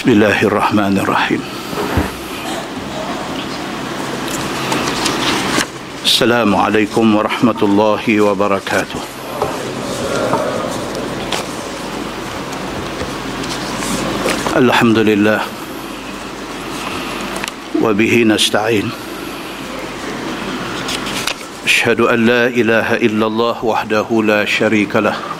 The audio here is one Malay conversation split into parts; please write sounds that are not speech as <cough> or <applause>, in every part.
بسم الله الرحمن الرحيم السلام عليكم ورحمه الله وبركاته الحمد لله وبه نستعين اشهد ان لا اله الا الله وحده لا شريك له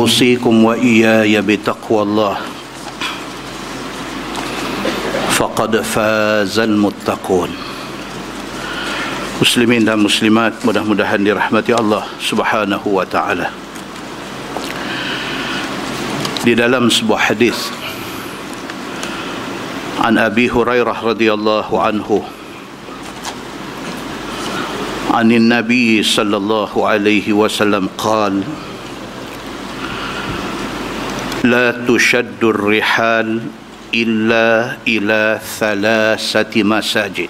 اوصيكم واياي بتقوى الله فقد فاز المتقون muslimin dan muslimat mudah-mudahan dirahmati Allah Subhanahu wa taala di dalam sebuah hadis عن ابي هريره رضي الله عنه عن النبي صلى الله عليه وسلم قال لا تشد الرحال إلا إلى ثلاثة مساجد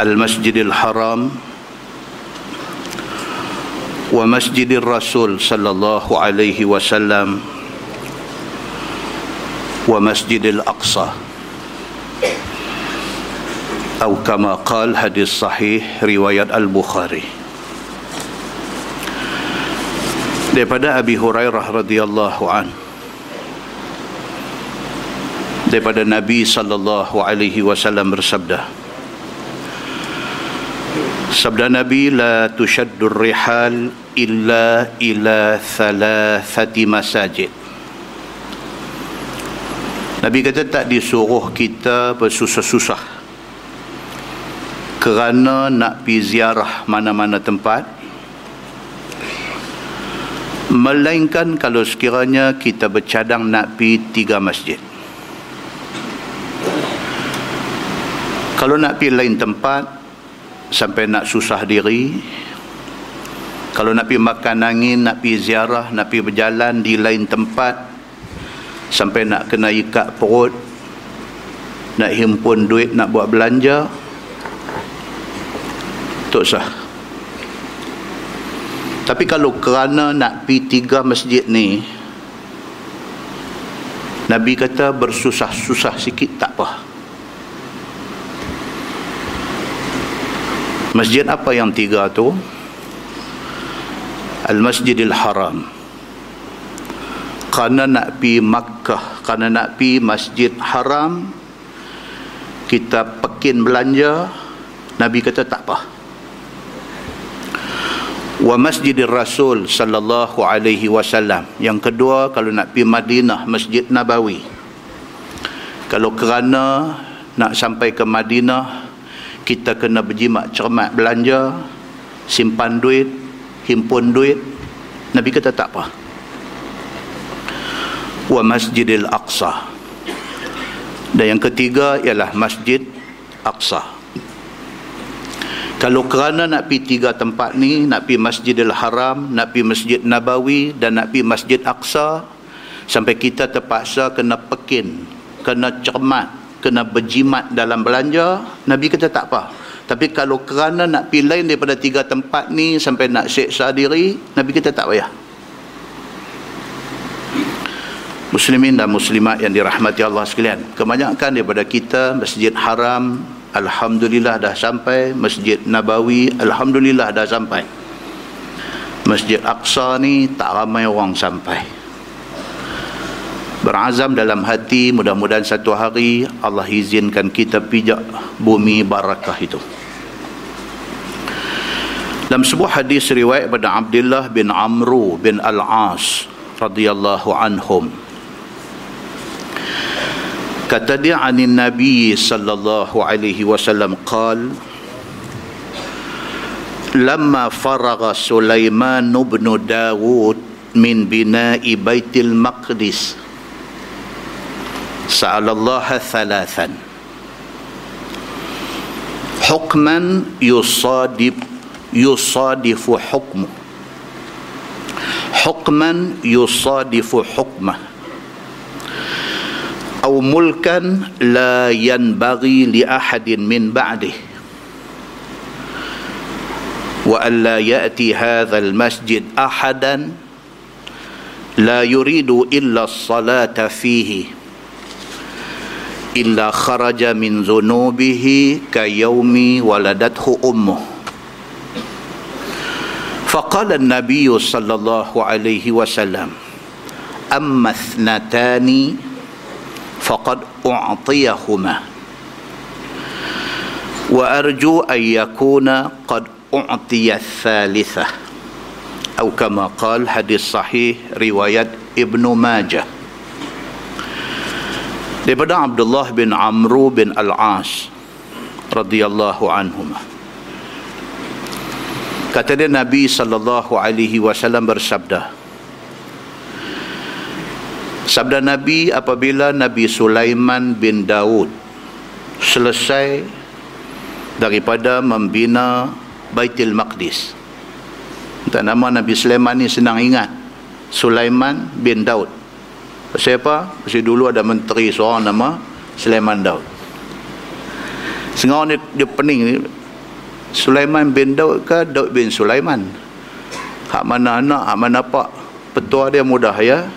المسجد الحرام ومسجد الرسول صلى الله عليه وسلم ومسجد الأقصى أو كما قال حديث صحيح رواية البخاري daripada Abi Hurairah radhiyallahu an. Daripada Nabi sallallahu alaihi wasallam bersabda. Sabda Nabi la tushaddur rihal illa ila thalathati masajid. Nabi kata tak disuruh kita bersusah-susah kerana nak pi ziarah mana-mana tempat melainkan kalau sekiranya kita bercadang nak pi tiga masjid. Kalau nak pi lain tempat sampai nak susah diri kalau nak pi makan angin nak pi ziarah nak pi berjalan di lain tempat sampai nak kena ikat perut nak himpun duit nak buat belanja tak sah tapi kalau kerana nak pi tiga masjid ni Nabi kata bersusah-susah sikit tak apa. Masjid apa yang tiga tu? Al-Masjidil Haram. Kerana nak pi Makkah, kerana nak pi Masjid Haram, kita pekin belanja, Nabi kata tak apa wa masjidir rasul sallallahu alaihi wasallam. Yang kedua kalau nak pergi Madinah Masjid Nabawi. Kalau kerana nak sampai ke Madinah kita kena berjimat cermat belanja simpan duit himpun duit. Nabi kata tak apa. Wa Masjidil Aqsa. Dan yang ketiga ialah Masjid Aqsa kalau kerana nak pergi tiga tempat ni nak pergi Masjidil Haram nak pergi Masjid Nabawi dan nak pergi Masjid Aqsa sampai kita terpaksa kena pekin kena cermat kena berjimat dalam belanja Nabi kata tak apa. Tapi kalau kerana nak pergi lain daripada tiga tempat ni sampai nak seksa diri Nabi kata tak payah. Muslimin dan Muslimat yang dirahmati Allah sekalian kebanyakan daripada kita Masjid Haram Alhamdulillah dah sampai. Masjid Nabawi Alhamdulillah dah sampai. Masjid Aqsa ni tak ramai orang sampai. Berazam dalam hati mudah-mudahan satu hari Allah izinkan kita pijak bumi barakah itu. Dalam sebuah hadis riwayat pada Abdullah bin Amru bin Al-As radhiyallahu anhum kata dia anin nabi sallallahu alaihi wasallam qal لما فرغ سليمان بن داود من بناء بيت المقدس سأل الله ثلاثا. حكما يصادف يصادف حكمه. حكما يصادف حكمه. أو ملكا لا ينبغي لأحد من بعده. وألا يأتي هذا المسجد أحدا لا يريد إلا الصلاة فيه إلا خرج من ذنوبه كيوم ولدته أمه. فقال النبي صلى الله عليه وسلم أما اثنتان faqad u'tiyahuma. Wa arju an yakuna qad u'tiya thalitha atau kama qal hadis sahih riwayat ibnu majah. Daripada Abdullah bin Amru bin Al-As radhiyallahu anhuma. Kata dia Nabi sallallahu alaihi wasallam bersabda sabda Nabi apabila Nabi Sulaiman bin Daud selesai daripada membina Baitul Maqdis. Tak nama Nabi Sulaiman ni senang ingat. Sulaiman bin Daud. Pasal apa? pasal dulu ada menteri seorang nama Sulaiman Daud. Sengaja dia, dia pening ni. Sulaiman bin Daud ke Daud bin Sulaiman? Hak mana anak hak mana pak? Petua dia mudah ya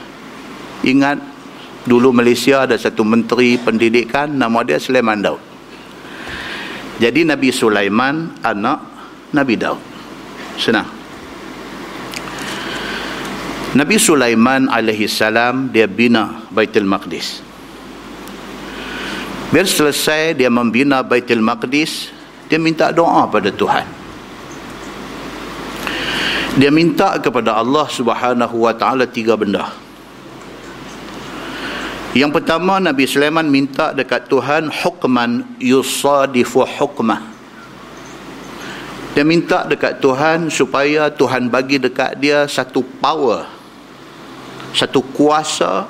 ingat dulu Malaysia ada satu menteri pendidikan nama dia Sulaiman Daud jadi Nabi Sulaiman anak Nabi Daud senang Nabi Sulaiman alaihi salam dia bina Baitul Maqdis. Bila selesai dia membina Baitul Maqdis, dia minta doa pada Tuhan. Dia minta kepada Allah Subhanahu wa taala tiga benda. Yang pertama Nabi Sulaiman minta dekat Tuhan hukman yusadifu hukmah. Dia minta dekat Tuhan supaya Tuhan bagi dekat dia satu power satu kuasa.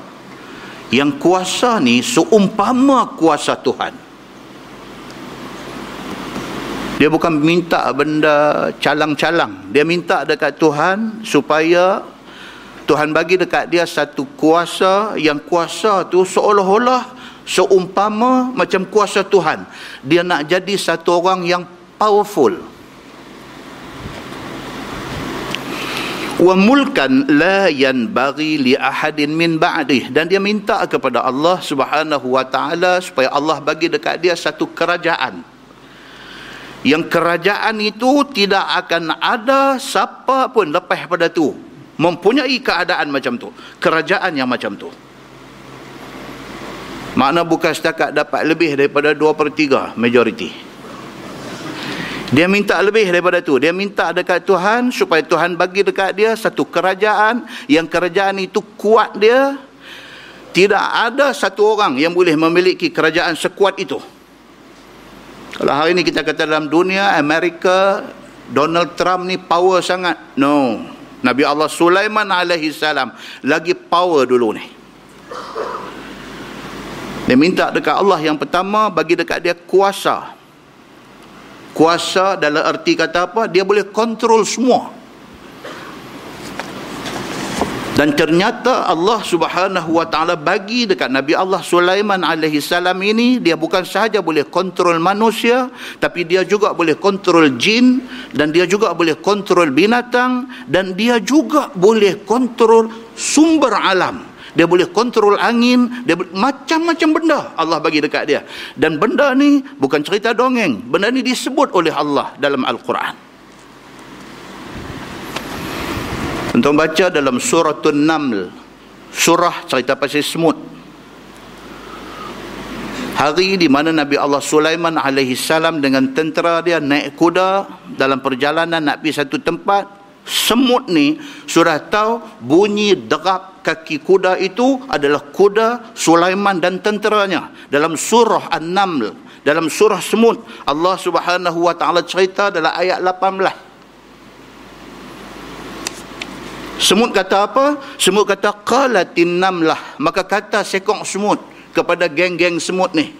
Yang kuasa ni seumpama kuasa Tuhan. Dia bukan minta benda calang-calang. Dia minta dekat Tuhan supaya Tuhan bagi dekat dia satu kuasa yang kuasa tu seolah-olah seumpama macam kuasa Tuhan. Dia nak jadi satu orang yang powerful. Wa mulkan la yanbaghi li ahadin min ba'dih. Dan dia minta kepada Allah Subhanahu wa taala supaya Allah bagi dekat dia satu kerajaan. Yang kerajaan itu tidak akan ada siapa pun lepas pada tu mempunyai keadaan macam tu kerajaan yang macam tu makna bukan setakat dapat lebih daripada 2 per 3 majoriti dia minta lebih daripada tu. Dia minta dekat Tuhan supaya Tuhan bagi dekat dia satu kerajaan yang kerajaan itu kuat dia. Tidak ada satu orang yang boleh memiliki kerajaan sekuat itu. Kalau hari ini kita kata dalam dunia Amerika Donald Trump ni power sangat. No. Nabi Allah Sulaiman alaihi salam lagi power dulu ni. Dia minta dekat Allah yang pertama bagi dekat dia kuasa. Kuasa dalam erti kata apa? Dia boleh kontrol semua dan ternyata Allah Subhanahu wa taala bagi dekat Nabi Allah Sulaiman alaihi salam ini dia bukan sahaja boleh kontrol manusia tapi dia juga boleh kontrol jin dan dia juga boleh kontrol binatang dan dia juga boleh kontrol sumber alam. Dia boleh kontrol angin dia macam-macam benda Allah bagi dekat dia. Dan benda ni bukan cerita dongeng benda ni disebut oleh Allah dalam Al-Quran untuk baca dalam surah An-Naml surah cerita pasal semut. Hari di mana Nabi Allah Sulaiman alaihi salam dengan tentera dia naik kuda dalam perjalanan nak pergi satu tempat semut ni sudah tahu bunyi derap kaki kuda itu adalah kuda Sulaiman dan tenteranya. Dalam surah An-Naml dalam surah Semut Allah Subhanahu wa taala cerita dalam ayat 18 Semut kata apa? Semut kata qalatin namlah. Maka kata sekok semut kepada geng-geng semut ni.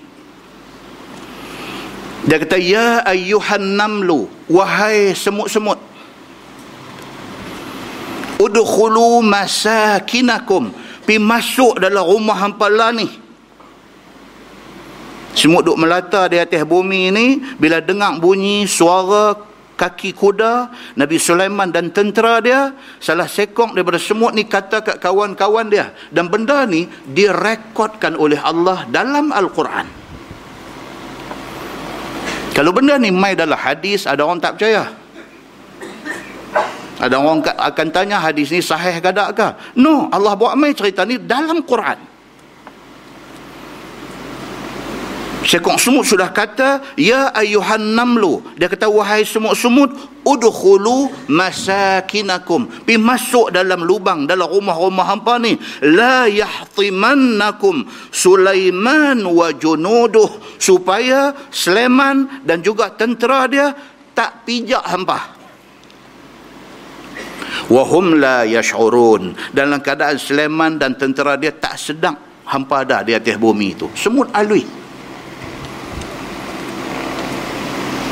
Dia kata ya ayyuhan namlu wahai semut-semut. Udkhulu masakinakum. Pi masuk dalam rumah hampa lah ni. Semut duk melata di atas bumi ni bila dengar bunyi suara kaki kuda Nabi Sulaiman dan tentera dia salah sekong daripada semut ni kata kat kawan-kawan dia. Dan benda ni direkodkan oleh Allah dalam Al-Quran. Kalau benda ni mai dalam hadis ada orang tak percaya? Ada orang akan tanya hadis ni sahih ke tak ke no Allah buat mai cerita ni dalam Quran Sekok semut sudah kata, Ya ayuhan namlu. Dia kata, wahai semut-semut, udkhulu masakinakum. Pi masuk dalam lubang, dalam rumah-rumah hampa ni. La yahtimannakum Sulaiman wa junuduh. Supaya Sulaiman dan juga tentera dia tak pijak hampa. Wahum la yash'urun. Dalam keadaan Sulaiman dan tentera dia tak sedang hampa ada di atas bumi itu. Semut alui.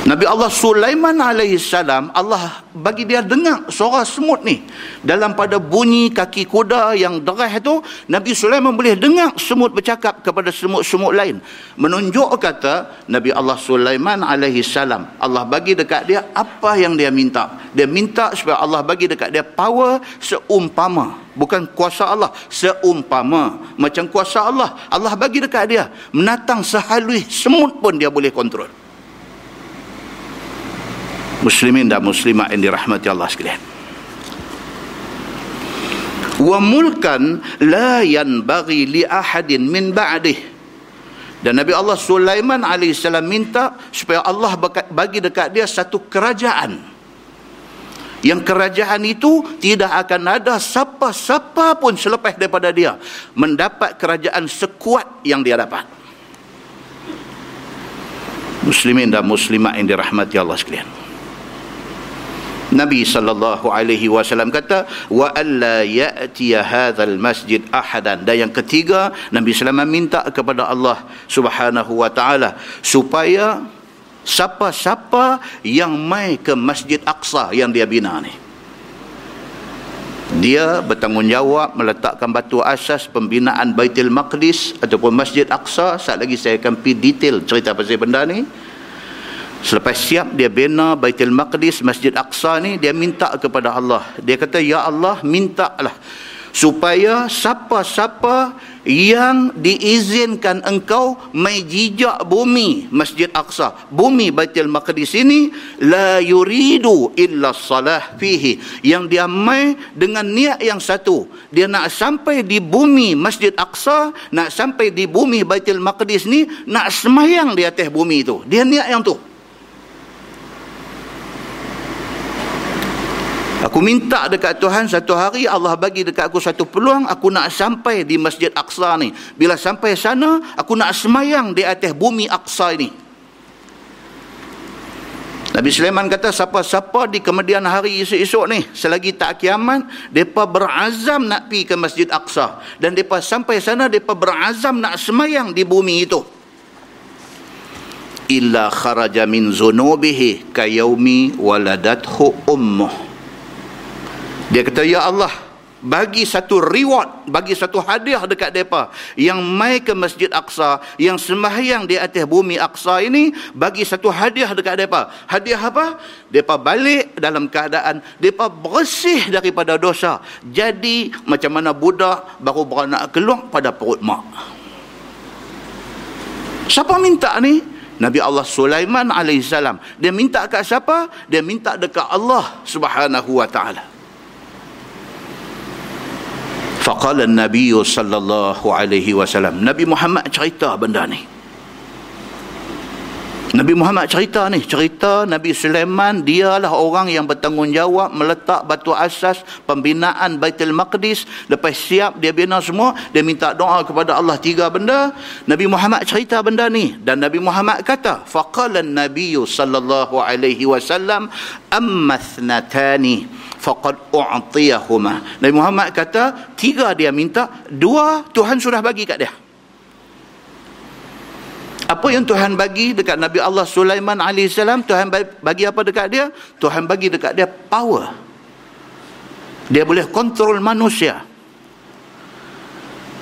Nabi Allah Sulaiman alaihi salam Allah bagi dia dengar suara semut ni. Dalam pada bunyi kaki kuda yang derah itu Nabi Sulaiman boleh dengar semut bercakap kepada semut-semut lain. Menunjuk kata Nabi Allah Sulaiman alaihi salam Allah bagi dekat dia apa yang dia minta. Dia minta supaya Allah bagi dekat dia power seumpama. Bukan kuasa Allah seumpama. Macam kuasa Allah Allah bagi dekat dia. Menatang sehalus semut pun dia boleh kontrol muslimin dan muslimat yang dirahmati Allah sekalian. Wa mulkan la yanbaghi li ahadin min ba'dih. Dan Nabi Allah Sulaiman AS minta supaya Allah bagi dekat dia satu kerajaan. Yang kerajaan itu tidak akan ada siapa-siapa pun selepas daripada dia mendapat kerajaan sekuat yang dia dapat. Muslimin dan muslimat yang dirahmati Allah sekalian Nabi sallallahu alaihi wasallam kata wa alla ya'ti hadzal masjid ahadan. Dan yang ketiga Nabi sallallahu minta kepada Allah Subhanahu wa taala supaya siapa-siapa yang mai ke Masjid Aqsa yang dia bina ni. Dia bertanggungjawab meletakkan batu asas pembinaan Baitul Maqdis ataupun Masjid Aqsa. Saat lagi saya akan pergi detail cerita pasal benda ni Selepas siap dia bina Baitul Maqdis Masjid Aqsa ni dia minta kepada Allah. Dia kata ya Allah mintalah supaya siapa-siapa yang diizinkan engkau mai jijak bumi Masjid Aqsa, bumi Baitul Maqdis ini la yuridu illa salah fihi yang dia mai dengan niat yang satu. Dia nak sampai di bumi Masjid Aqsa, nak sampai di bumi Baitul Maqdis ni nak semayang di atas bumi itu. Dia niat yang tu. Aku minta dekat Tuhan satu hari Allah bagi dekat aku satu peluang aku nak sampai di Masjid Aqsa ni. Bila sampai sana aku nak semayang di atas bumi Aqsa ini. Nabi Sulaiman kata siapa-siapa di kemudian hari esok-esok ni selagi tak kiamat depa berazam nak pi ke Masjid Aqsa dan depa sampai sana depa berazam nak semayang di bumi itu. Illa kharaja min zunubihi kayaumi waladathu ummuh. Dia kata, Ya Allah, bagi satu reward, bagi satu hadiah dekat mereka yang mai ke Masjid Aqsa, yang sembahyang di atas bumi Aqsa ini, bagi satu hadiah dekat mereka. Hadiah apa? Mereka balik dalam keadaan, mereka bersih daripada dosa. Jadi, macam mana budak baru beranak keluar pada perut mak. Siapa minta ni? Nabi Allah Sulaiman alaihissalam. Dia minta kat siapa? Dia minta dekat Allah subhanahu wa ta'ala. Faqala Nabi sallallahu alaihi wasallam. Nabi Muhammad cerita benda ni. Nabi Muhammad cerita ni, cerita Nabi Sulaiman dialah orang yang bertanggungjawab meletak batu asas pembinaan Baitul Maqdis. Lepas siap dia bina semua, dia minta doa kepada Allah tiga benda. Nabi Muhammad cerita benda ni dan Nabi Muhammad kata, faqala Nabi sallallahu alaihi wasallam amma faqad u'tiyahuma. Nabi Muhammad kata tiga dia minta dua Tuhan sudah bagi kat dia. Apa yang Tuhan bagi dekat Nabi Allah Sulaiman AS Tuhan bagi apa dekat dia? Tuhan bagi dekat dia power. Dia boleh kontrol manusia.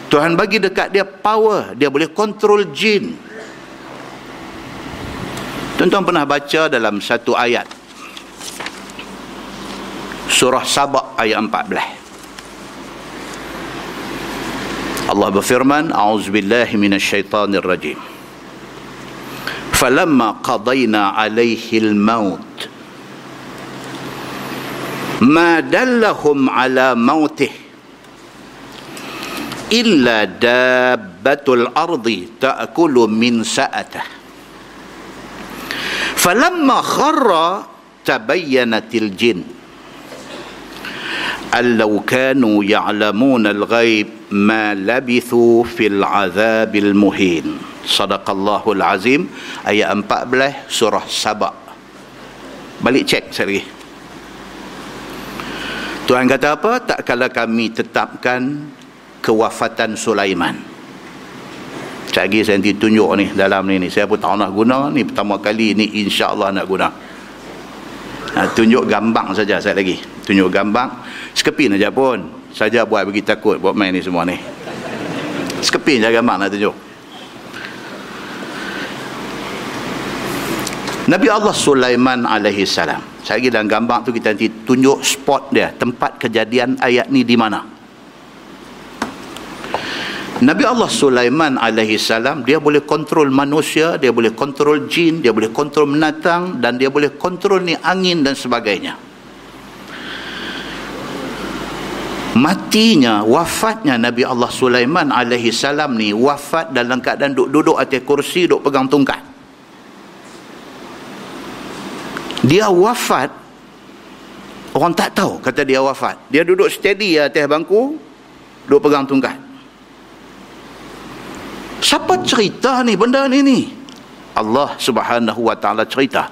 Tuhan bagi dekat dia power. Dia boleh kontrol jin. Tuan-tuan pernah baca dalam satu ayat surah Sabah ayat 14 Allah berfirman a'udzubillahi minasyaitonirrajim فلما قضينا عليه الموت ما دلهم على موته إلا دابة الأرض تأكل من سأته فلما خر تبينت الجن أن allau kanu ya'lamuna al-ghaib ma labithu fil azabil muhin sadaqallahul al-azim ayat 14 surah Saba balik cek sekali Tuhan kata apa tak kala kami tetapkan kewafatan Sulaiman Cagi saya nanti tunjuk ni dalam ni ni. Saya pun tak nak guna ni pertama kali ni insya-Allah nak guna. Ha, tunjuk gambar saja saya lagi. Tunjuk gambar Sekepin aja pun. Saja buat bagi takut buat main ni semua ni. Sekepin saja gambar nak tunjuk. Nabi Allah Sulaiman alaihi salam. Saya lagi dalam gambar tu kita nanti tunjuk spot dia, tempat kejadian ayat ni di mana. Nabi Allah Sulaiman alaihi salam dia boleh kontrol manusia, dia boleh kontrol jin, dia boleh kontrol menatang dan dia boleh kontrol ni angin dan sebagainya. Matinya, wafatnya Nabi Allah Sulaiman alaihi salam ni wafat dalam keadaan duduk-duduk atas kursi, duduk pegang tungkat dia wafat orang tak tahu kata dia wafat. Dia duduk steady atas bangku duduk pegang tungkat siapa cerita ni benda ni ni? Allah subhanahu wa ta'ala cerita.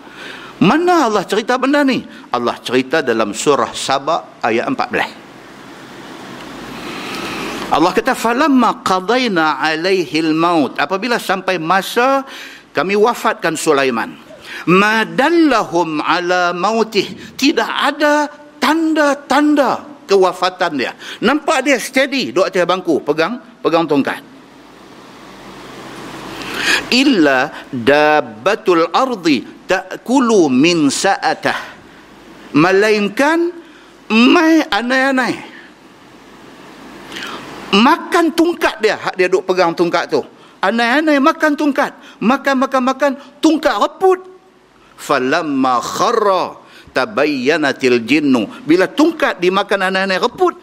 Mana Allah cerita benda ni? Allah cerita dalam surah Sabah ayat 14 Allah kata falamma qadaina alaihi maut. Apabila sampai masa kami wafatkan Sulaiman. Madallahum ala mautih. Tidak ada tanda-tanda kewafatan dia. Nampak dia steady duduk atas bangku pegang pegang tongkat. Illa dabbatul ardi ta'kulu min sa'atah. Melainkan mai anai-anai makan tungkat dia. Hak dia duduk pegang tungkat tu. Anai-anai makan tungkat. Makan makan makan. Tungkat reput. Falamma kharra tabayyanatil jinnu. Bila tungkat dimakan anak-anak reput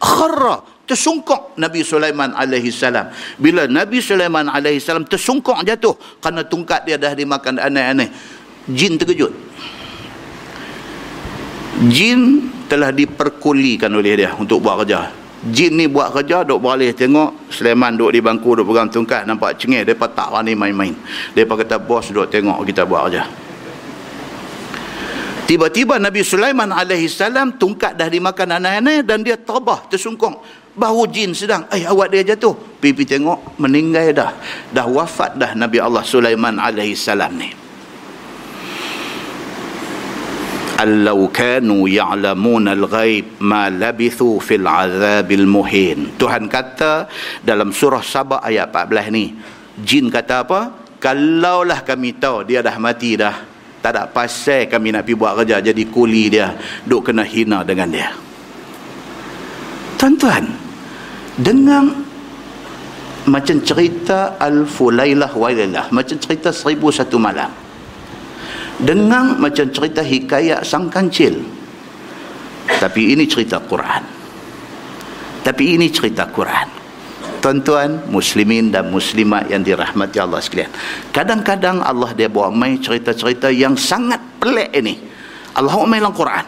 kharra tersungkuk Nabi Sulaiman alaihi salam. Bila Nabi Sulaiman alaihi salam tersungkuk jatuh kerana tungkat dia dah dimakan anak-anak jin terkejut. Jin telah diperkulikan oleh dia untuk buat kerja jin ni buat kerja duk beralih tengok Sulaiman duk di bangku duk pegang tungkat nampak cengih depa tak wani main-main depa kata bos duk tengok kita buat kerja Tiba-tiba Nabi Sulaiman alaihi salam tungkat dah dimakan anak-anak dan dia terbah tersungkung. Bahu jin sedang, eh awak dia jatuh. Pipi tengok meninggal dah. Dah wafat dah Nabi Allah Sulaiman alaihi salam ni. Allau kanu ya'lamun al-ghaib ma labithu fil azabil muhin. Tuhan kata dalam surah Sabah ayat 14 ni. Jin kata apa? Kalaulah kami tahu dia dah mati dah tak ada pasal kami nak pergi buat kerja jadi kuli dia duk kena hina dengan dia tuan-tuan dengan macam cerita Al-Fulailah Wailalah macam cerita Seribu Satu Malam dengan macam cerita hikayat Sang Kancil. Tapi ini cerita Quran. Tapi ini cerita Quran. Tuan-tuan muslimin dan muslimat yang dirahmati Allah sekalian. Kadang-kadang Allah dia buat main cerita-cerita yang sangat pelik ini. Allah buat main dalam Quran.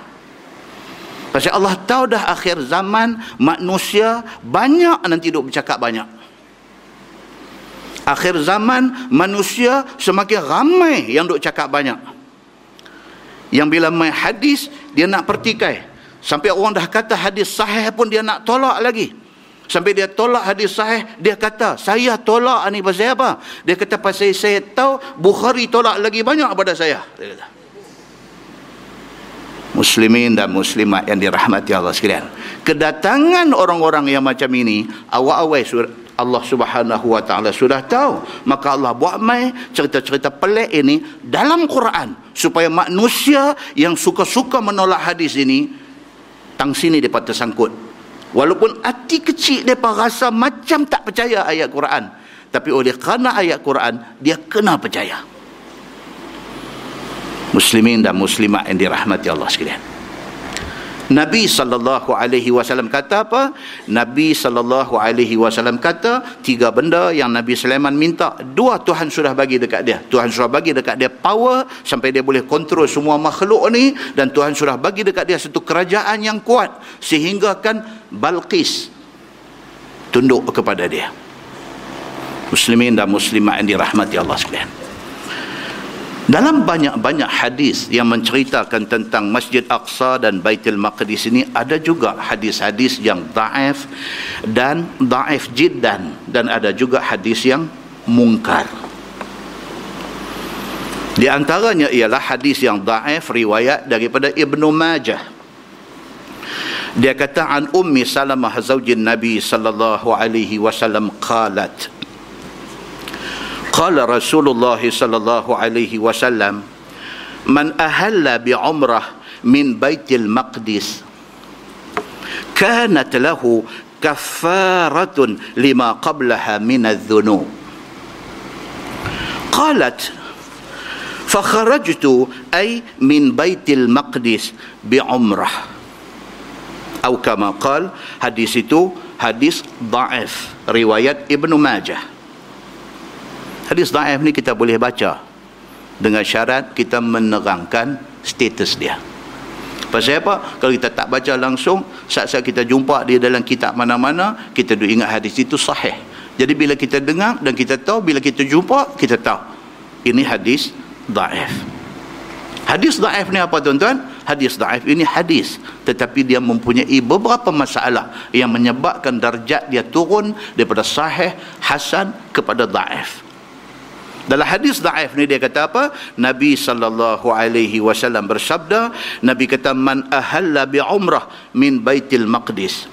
Pasal Allah tahu dah akhir zaman manusia banyak nanti duk bercakap banyak. Akhir zaman manusia semakin ramai yang duk cakap banyak yang bila main hadis dia nak pertikai Sampai orang dah kata hadis sahih pun dia nak tolak lagi. Sampai dia tolak hadis sahih, dia kata, saya tolak ni pasal apa? Dia kata, pasal saya tahu Bukhari tolak lagi banyak pada saya. Dia kata. Muslimin dan muslimat yang dirahmati Allah sekalian. Kedatangan orang-orang yang macam ini, awal-awal Allah subhanahu wa ta'ala sudah tahu. Maka Allah buat mai cerita-cerita pelik ini dalam Quran. Supaya manusia yang suka-suka menolak hadis ini, tang sini dapat tersangkut Walaupun hati kecil mereka rasa macam tak percaya ayat Quran. Tapi oleh kerana ayat Quran, dia kena percaya. Muslimin dan muslimat yang dirahmati Allah sekalian. Nabi sallallahu alaihi wasallam kata apa? Nabi sallallahu alaihi wasallam kata tiga benda yang Nabi Sulaiman minta, dua Tuhan sudah bagi dekat dia. Tuhan sudah bagi dekat dia power sampai dia boleh kontrol semua makhluk ni dan Tuhan sudah bagi dekat dia satu kerajaan yang kuat sehingga kan Balqis tunduk kepada dia. Muslimin dan muslimat yang dirahmati Allah sekalian. Dalam banyak-banyak hadis yang menceritakan tentang Masjid Aqsa dan Baitul Maqdis ini ada juga hadis-hadis yang daif dan daif jiddan dan ada juga hadis yang mungkar. Di antaranya ialah hadis yang daif riwayat daripada Ibnu Majah. Dia kata an Ummi Salamah zaujin Nabi sallallahu alaihi wasallam qalat قال رسول الله صلى الله عليه وسلم من أهل بعمرة من بيت المقدس كانت له كفارة لما قبلها من الذنوب. قالت فخرجت أي من بيت المقدس بعمرة. أو كما قال حديث ضعف رواية ابن ماجه. Hadis daif ni kita boleh baca dengan syarat kita menerangkan status dia. Pasal apa? Kalau kita tak baca langsung, saat-saat kita jumpa dia dalam kitab mana-mana, kita duk ingat hadis itu sahih. Jadi bila kita dengar dan kita tahu, bila kita jumpa, kita tahu. Ini hadis daif. Hadis daif ni apa tuan-tuan? Hadis daif ini hadis. Tetapi dia mempunyai beberapa masalah yang menyebabkan darjat dia turun daripada sahih, hasan kepada daif. Dalam hadis daif ni dia kata apa? Nabi sallallahu alaihi wasallam bersabda, Nabi kata man ahalla bi umrah min Baitul Maqdis.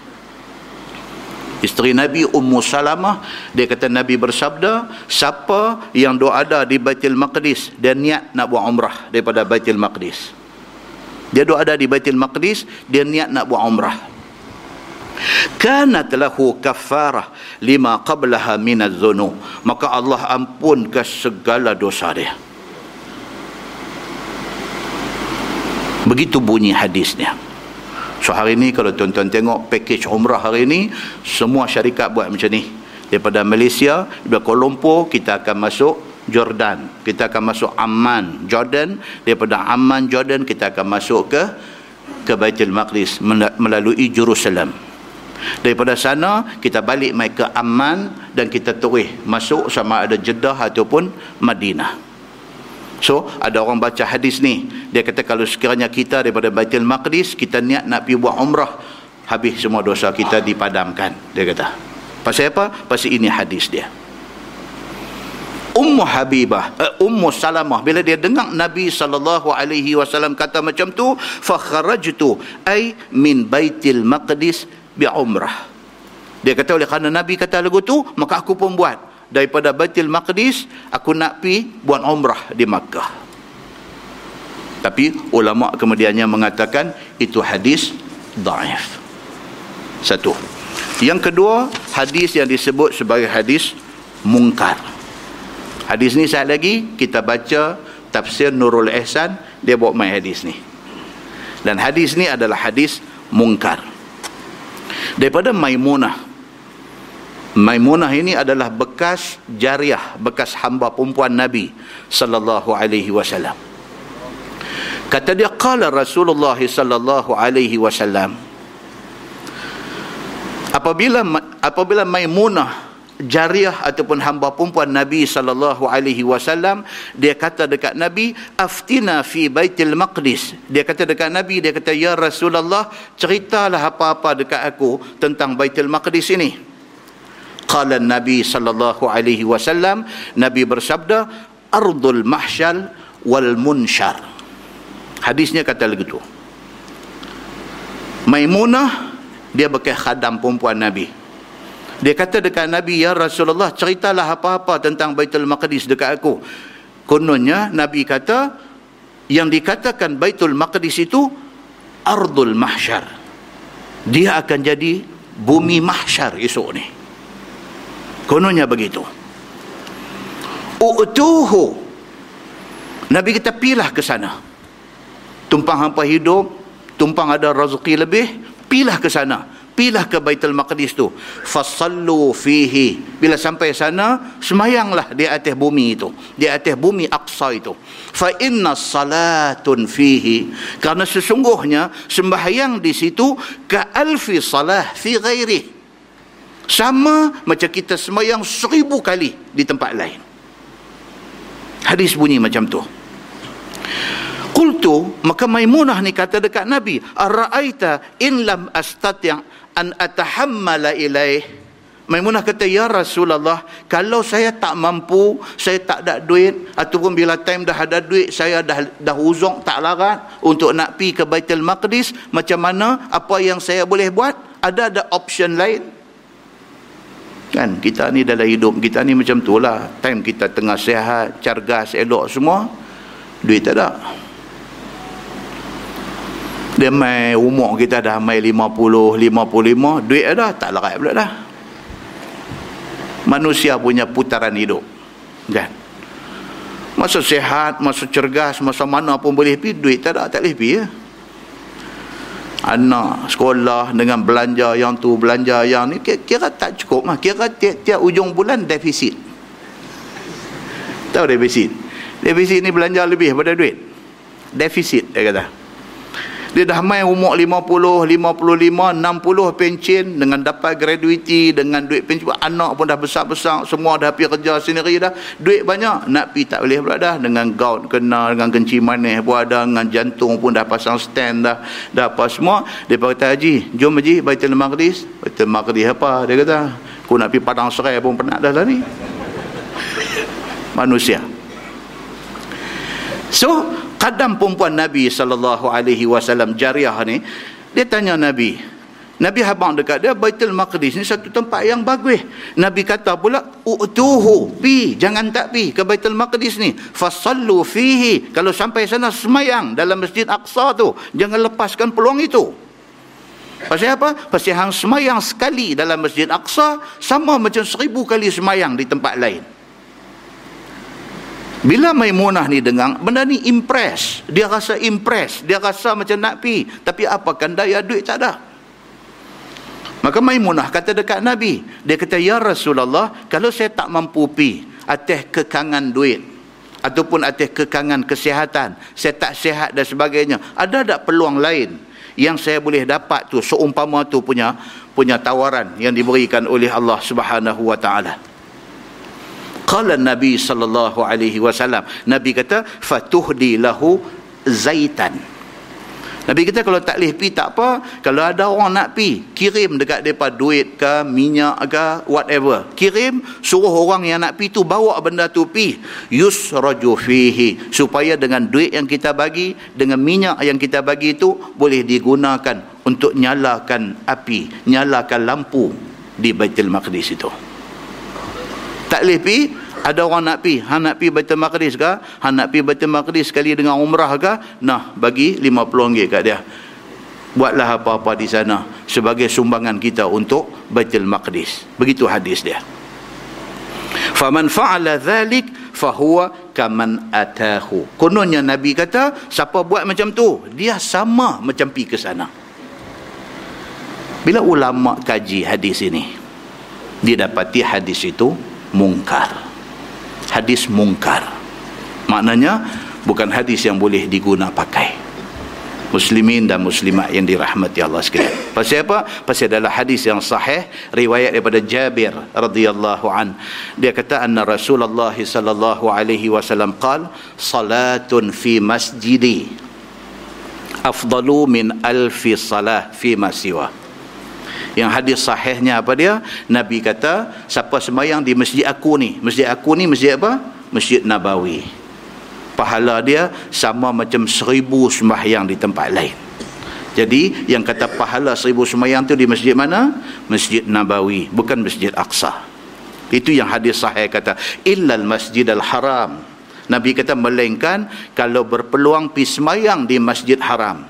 Isteri Nabi Ummu Salamah dia kata Nabi bersabda, siapa yang doa ada di Baitul Maqdis dan niat nak buat umrah daripada Baitul Maqdis. Dia doa ada di Baitul Maqdis, dia niat nak buat umrah kanat lahu kafarah lima qablaha minaz zunub. Maka Allah ampunkan segala dosa dia. Begitu bunyi hadisnya. So hari ni kalau tuan-tuan tengok package umrah hari ni semua syarikat buat macam ni. Daripada Malaysia daripada Kuala Lumpur kita akan masuk Jordan. Kita akan masuk Amman Jordan. Daripada Amman Jordan kita akan masuk ke ke Baitul Maqdis melalui Jerusalem daripada sana kita balik mai ke Amman dan kita terus masuk sama ada Jeddah ataupun Madinah. So ada orang baca hadis ni. Dia kata kalau sekiranya kita daripada Baitul Maqdis kita niat nak pergi buat umrah habis semua dosa kita dipadamkan dia kata. Pasal apa? pasal ini hadis dia. Ummu Habibah, uh, Ummu Salamah bila dia dengar Nabi wasallam kata macam tu, fa kharajtu ay min Baitul Maqdis bi umrah dia kata oleh kerana Nabi kata lagu tu maka aku pun buat. Daripada Baitul Maqdis aku nak pi buat umrah di Makkah. Tapi ulama kemudiannya mengatakan itu hadis daif. Satu. Yang kedua hadis yang disebut sebagai hadis mungkar. Hadis ni saat lagi kita baca tafsir Nurul Ihsan dia bawa mai hadis ni. Dan hadis ni adalah hadis mungkar daripada Maimunah. Maimunah ini adalah bekas jariah bekas hamba perempuan Nabi sallallahu alaihi wasallam. Kata dia qala Rasulullah sallallahu alaihi wasallam apabila apabila Maimunah jariah ataupun hamba perempuan Nabi sallallahu alaihi wasallam dia kata dekat Nabi aftina fi baitil maqdis. Dia kata dekat Nabi dia kata ya Rasulullah ceritalah apa-apa dekat aku tentang baitul maqdis ini. Qala Nabi sallallahu alaihi wasallam Nabi bersabda ardul mahsyal wal munshar. Hadisnya kata begitu Maimunah dia bekas khadam perempuan Nabi dia kata dekat Nabi, Ya Rasulullah, ceritalah apa-apa tentang Baitul Maqdis dekat aku. Kononnya, Nabi kata, yang dikatakan Baitul Maqdis itu, Ardul Mahsyar. Dia akan jadi bumi mahsyar esok ni. Kononnya begitu. U'tuhu. Nabi kita pilah ke sana. Tumpang hampa hidup, tumpang ada rezeki lebih, pilah ke sana pilah ke Baitul Maqdis tu. Fasallu fihi. Bila sampai sana semayanglah di atas bumi itu. Di atas bumi Aqsa itu. Fa inna salatun fihi. Kerana sesungguhnya sembahyang di situ ka alfi salah fi ghairi. Sama macam kita sembahyang seribu kali di tempat lain. Hadis bunyi macam tu. Qultu maka Maimunah ni kata dekat Nabi araaita in lam astati' an atahammala ilaih. Maimunah kata ya Rasulullah kalau saya tak mampu saya tak ada duit ataupun bila time dah ada duit saya dah dah uzung tak larat untuk nak pi ke Baitul Maqdis macam mana? Apa yang saya boleh buat? Ada ada option lain. Kan kita ni dalam hidup kita ni macam tu lah. Time kita tengah sihat cergas elok semua duit tak ada dia mai umur kita dah mai 50 55 duit dah tak larat pula dah. Manusia punya putaran hidup kan? Masa sehat masa cergas masa mana pun boleh pi duit tak ada tak boleh pi ya. Anak sekolah dengan belanja yang tu belanja yang ni kira tak cukup mah. Kira tiap-tiap ujung bulan defisit. Tahu defisit? Defisit ni belanja lebih pada duit. Defisit dia kata dia dah main umur 50, 55, 60 pencen dengan dapat graduiti, dengan duit pencen. Anak pun dah besar-besar, semua dah pergi kerja sendiri dah. Duit banyak, nak pergi tak boleh pula dah. Dengan gout kena, dengan kencing manis pun ada, dengan jantung pun dah pasang stand dah. Dah apa semua. Dia kata, Haji, jom Haji, Baitul Maqdis. Baitul Maqdis apa? Dia kata, aku nak pergi Padang Serai pun pernah dah lah <laughs> ni. Manusia. So, kadam perempuan Nabi sallallahu alaihi wasallam jariah ni dia tanya Nabi Nabi habang dekat dia Baitul Maqdis ni satu tempat yang bagus Nabi kata pula utuhu pi jangan tak pi ke Baitul Maqdis ni fasallu fihi kalau sampai sana semayang dalam Masjid Aqsa tu jangan lepaskan peluang itu Pasal apa? Pasal hang semayang sekali dalam Masjid Aqsa sama macam seribu kali semayang di tempat lain. Bila Maimunah ni dengar, benda ni impress. Dia rasa impress. Dia rasa macam nak pi. Tapi apakan daya duit tak ada. Maka Maimunah kata dekat Nabi. Dia kata, Ya Rasulullah, kalau saya tak mampu pi atas kekangan duit. Ataupun atas kekangan kesihatan. Saya tak sihat dan sebagainya. Ada tak peluang lain yang saya boleh dapat tu seumpama tu punya punya tawaran yang diberikan oleh Allah Subhanahu wa taala qala nabi sallallahu alaihi wasallam. Nabi kata fatuhdi lahu zaitan. Nabi kata kalau tak boleh pi tak apa. Kalau ada orang nak pi kirim dekat depa duit ke minyak ke whatever. Kirim suruh orang yang nak pi tu bawa benda tu pi. Yusraju fihi. Supaya dengan duit yang kita bagi dengan minyak yang kita bagi tu boleh digunakan untuk nyalakan api nyalakan lampu di Baitul Maqdis itu tak boleh pi ada orang nak pi. Hang nak pi Baitul Maqdis ke hang nak pi Baitul Maqdis sekali dengan umrah ke nah bagi 50 ringgit kat dia. Buatlah apa-apa di sana sebagai sumbangan kita untuk Baitul Maqdis. Begitu hadis dia. Faman fa'ala dhalik fahuwa kaman atahu. Kononnya nabi kata siapa buat macam tu dia sama macam pi ke sana. Bila ulama kaji hadis ini dia dapati hadis itu mungkar hadis mungkar maknanya bukan hadis yang boleh diguna pakai muslimin dan muslimat yang dirahmati Allah sekalian Pasal apa? Pasal adalah hadis yang sahih riwayat daripada Jabir radhiyallahu an. Dia kata anna Rasulullah sallallahu alaihi wasallam qal salatun fi masjidi afdalu min alfi salah fi masiwa. Yang hadis sahihnya apa dia? Nabi kata siapa sembahyang di masjid aku ni, masjid aku ni masjid apa? Masjid Nabawi. Pahala dia sama macam seribu sembahyang di tempat lain. Jadi yang kata pahala seribu semayang tu di masjid mana? Masjid Nabawi, bukan Masjid Aqsa. Itu yang hadis sahih kata, illal masjid al-haram. Nabi kata melainkan kalau berpeluang pi semayang di Masjid Haram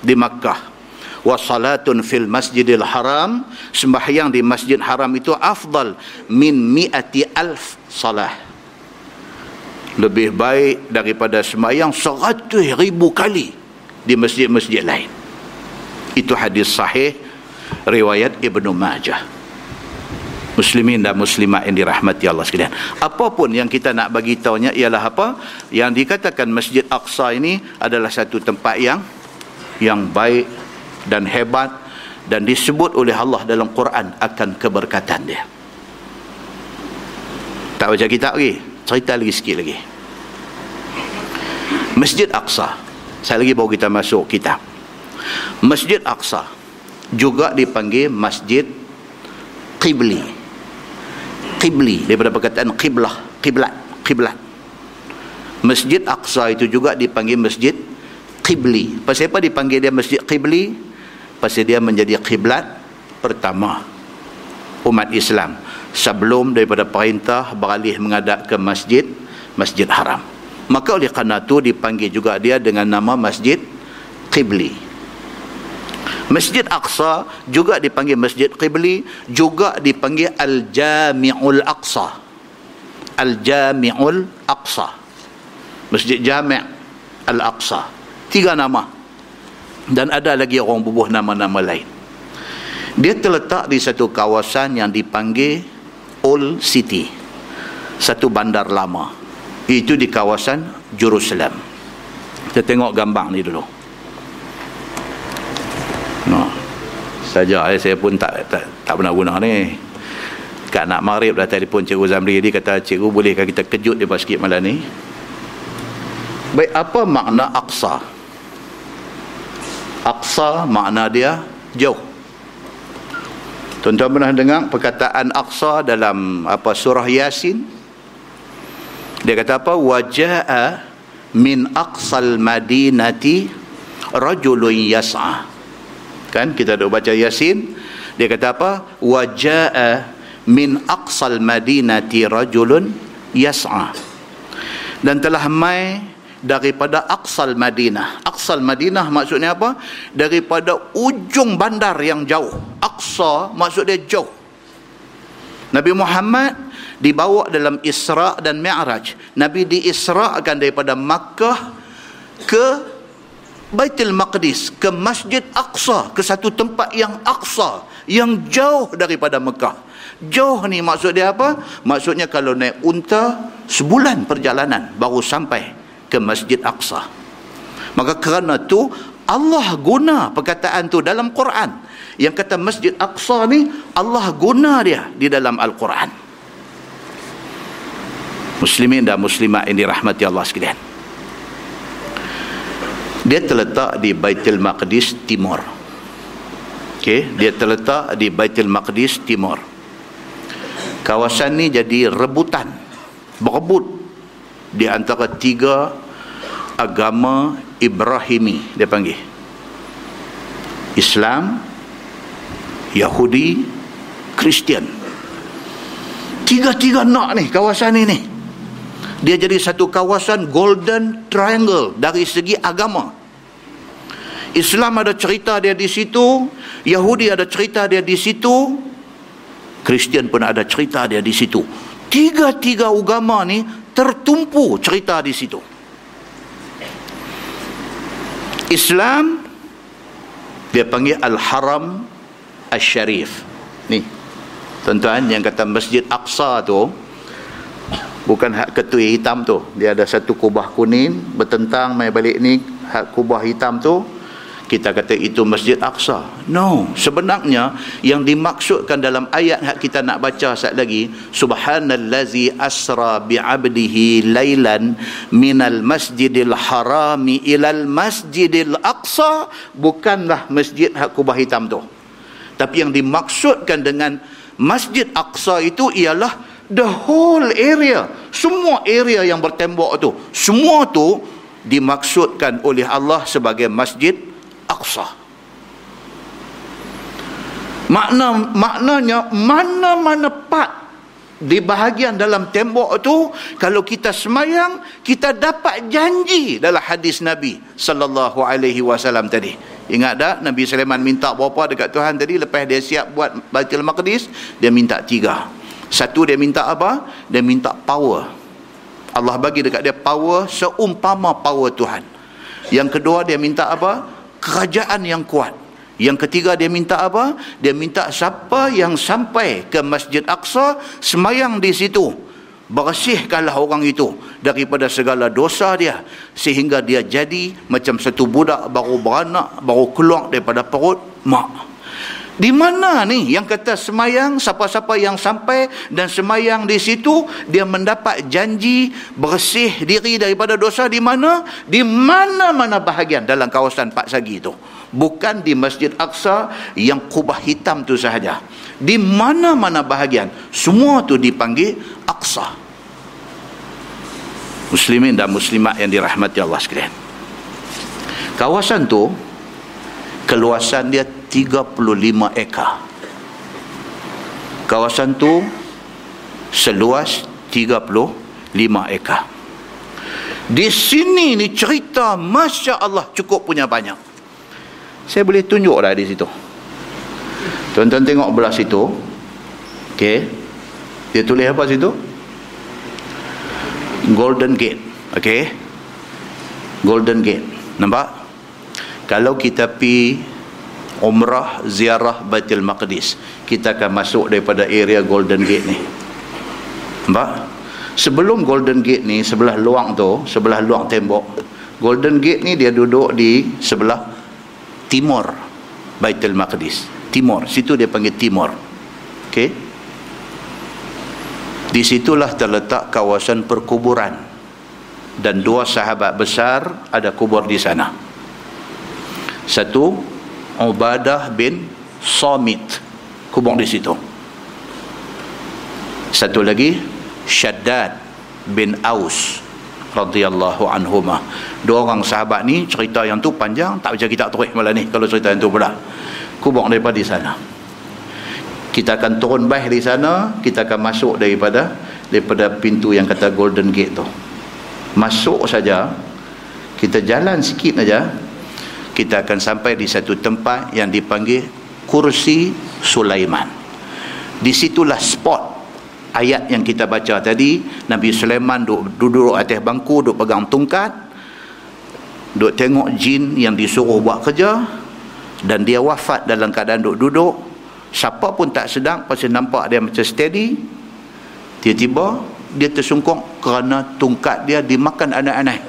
di Makkah. Wa salatun fil Masjidil Haram, sembahyang di Masjid Haram itu afdal min mi'ati alf salah. Lebih baik daripada semayang seratus ribu kali di masjid-masjid lain. Itu hadis sahih riwayat Ibnu Majah. Muslimin dan muslimat yang dirahmati Allah sekalian. Apapun yang kita nak bagi tahunya ialah apa? Yang dikatakan Masjid Aqsa ini adalah satu tempat yang yang baik dan hebat dan disebut oleh Allah dalam Quran akan keberkatan dia. Tak baca kitab lagi. Cerita lagi sikit lagi. Masjid Aqsa. Saya lagi bawa kita masuk kitab. Masjid Aqsa juga dipanggil Masjid Qibli. Qibli daripada perkataan qiblah, qiblat, qiblat. Masjid Aqsa itu juga dipanggil Masjid Qibli. Pasal apa dipanggil dia Masjid Qibli? Pasal dia menjadi qiblat pertama umat Islam sebelum daripada perintah beralih menghadap ke masjid Masjid Haram. Maka oleh kerana itu dipanggil juga dia dengan nama Masjid Qibli. Masjid Aqsa juga dipanggil Masjid Qibli, juga dipanggil Al-Jami'ul Aqsa. Al-Jami'ul Aqsa. Masjid Jami' Al-Aqsa. Tiga nama. Dan ada lagi orang bubuh nama-nama lain. Dia terletak di satu kawasan yang dipanggil Old City. Satu bandar lama. Itu di kawasan Jerusalem. Kita tengok gambar ni dulu. No. Saja eh, saya pun tak, tak tak pernah guna ni. Kat nak maghrib dah telefon Cikgu Zamri dia kata Cikgu bolehkah kita kejut dia sikit malam ni? Baik apa makna Aqsa? Aqsa makna dia jauh. Tuan-tuan pernah dengar perkataan Aqsa dalam apa surah Yasin? Dia kata apa? Waja'a min aqsal madinati rajulun yas'a kan kita dah baca yasin dia kata apa wajaa min aqsal madinati rajulun yas'a dan telah mai daripada aqsal madinah. Aqsal madinah maksudnya apa? Daripada ujung bandar yang jauh. Aqsa maksud dia jauh. Nabi Muhammad dibawa dalam Isra dan Mi'raj. Nabi diisrakan daripada Makkah ke Baitul Maqdis ke Masjid Aqsa ke satu tempat yang Aqsa yang jauh daripada Mekah. Jauh ni maksud dia apa? Maksudnya kalau naik unta sebulan perjalanan baru sampai ke Masjid Aqsa. Maka kerana tu Allah guna perkataan tu dalam Quran. Yang kata Masjid Aqsa ni Allah guna dia di dalam Al-Quran. Muslimin dan muslimat yang dirahmati Allah sekalian dia terletak di Baitul Maqdis Timur okey dia terletak di Baitul Maqdis Timur kawasan ni jadi rebutan berebut di antara tiga agama Ibrahimi dia panggil. Islam Yahudi Kristian. Tiga-tiga nak ni kawasan ni ni. Dia jadi satu kawasan golden triangle dari segi agama. Islam ada cerita dia di situ Yahudi ada cerita dia di situ Kristian pun ada cerita dia di situ. Tiga-tiga agama ni tertumpu cerita di situ Islam dia panggil Al-Haram Al-Sharif. Ni tuan-tuan yang kata Masjid Aqsa tu bukan hak ketua hitam tu. Dia ada satu kubah kuning bertentang mai balik ni hak kubah hitam tu kita kata itu Masjid Aqsa. No, sebenarnya yang dimaksudkan dalam ayat yang kita nak baca saat lagi, subhanallazi asra bi'abdihi lailan minal masjidil harami ilal masjidil aqsa bukanlah masjid hak kubah hitam tu. Tapi yang dimaksudkan dengan Masjid Aqsa itu ialah the whole area. Semua area yang bertembok tu, semua tu dimaksudkan oleh Allah sebagai Masjid Aqsa. Makna maknanya mana-mana part di bahagian dalam tembok tu kalau kita semayang kita dapat janji dalam hadis Nabi sallallahu alaihi wasallam tadi. Ingat tak Nabi Sulaiman minta berapa dekat Tuhan tadi lepas dia siap buat Baitul Maqdis dia minta tiga. Satu dia minta apa? Dia minta power. Allah bagi dekat dia power seumpama power Tuhan. Yang kedua dia minta apa? Kerajaan yang kuat. Yang ketiga dia minta apa? Dia minta siapa yang sampai ke Masjid Aqsa semayang di situ. Bersihkanlah orang itu daripada segala dosa dia sehingga dia jadi macam satu budak baru beranak baru keluar daripada perut mak. Di mana ni yang kata semayang siapa-siapa yang sampai dan semayang di situ dia mendapat janji bersih diri daripada dosa di mana? Di mana-mana bahagian dalam kawasan Pak Sagi itu. Bukan di Masjid Aqsa yang kubah hitam tu sahaja. Di mana-mana bahagian semua tu dipanggil Aqsa. Muslimin dan muslimat yang dirahmati Allah sekalian. Kawasan tu keluasan dia 35 ekar. Kawasan tu seluas 35 ekar. Di sini ni cerita Masya Allah cukup punya banyak. Saya boleh tunjuk dah di situ. Tuan-tuan tengok belah situ. Ok dia tulis apa situ? Golden Gate. Ok Golden Gate. Nampak? Kalau kita pi umrah ziarah Baitul Maqdis. Kita akan masuk daripada area Golden Gate ni. Nampak? Sebelum Golden Gate ni sebelah luang tu sebelah luang tembok Golden Gate ni dia duduk di sebelah timur Baitul Maqdis. Timur. Situ dia panggil timur. Ok di situlah terletak kawasan perkuburan. Dan dua sahabat besar ada kubur di sana. Satu Ubadah bin Samit kubur di situ. Satu lagi Shaddad bin Aus radhiyallahu anhuma dua orang sahabat ni cerita yang tu panjang tak macam kita terus malah ni kalau cerita yang tu pula. Kubur daripada di sana. Kita akan turun baik di sana kita akan masuk daripada daripada pintu yang kata golden gate tu. Masuk saja kita jalan sikit saja kita akan sampai di satu tempat yang dipanggil kursi Sulaiman. Di situlah spot ayat yang kita baca tadi. Nabi Sulaiman duduk, duduk atas bangku duduk pegang tungkat duduk tengok jin yang disuruh buat kerja dan dia wafat dalam keadaan duduk-duduk siapa pun tak sedang pasal nampak dia macam steady tiba-tiba dia tersungkung kerana tungkat dia dimakan anak-anak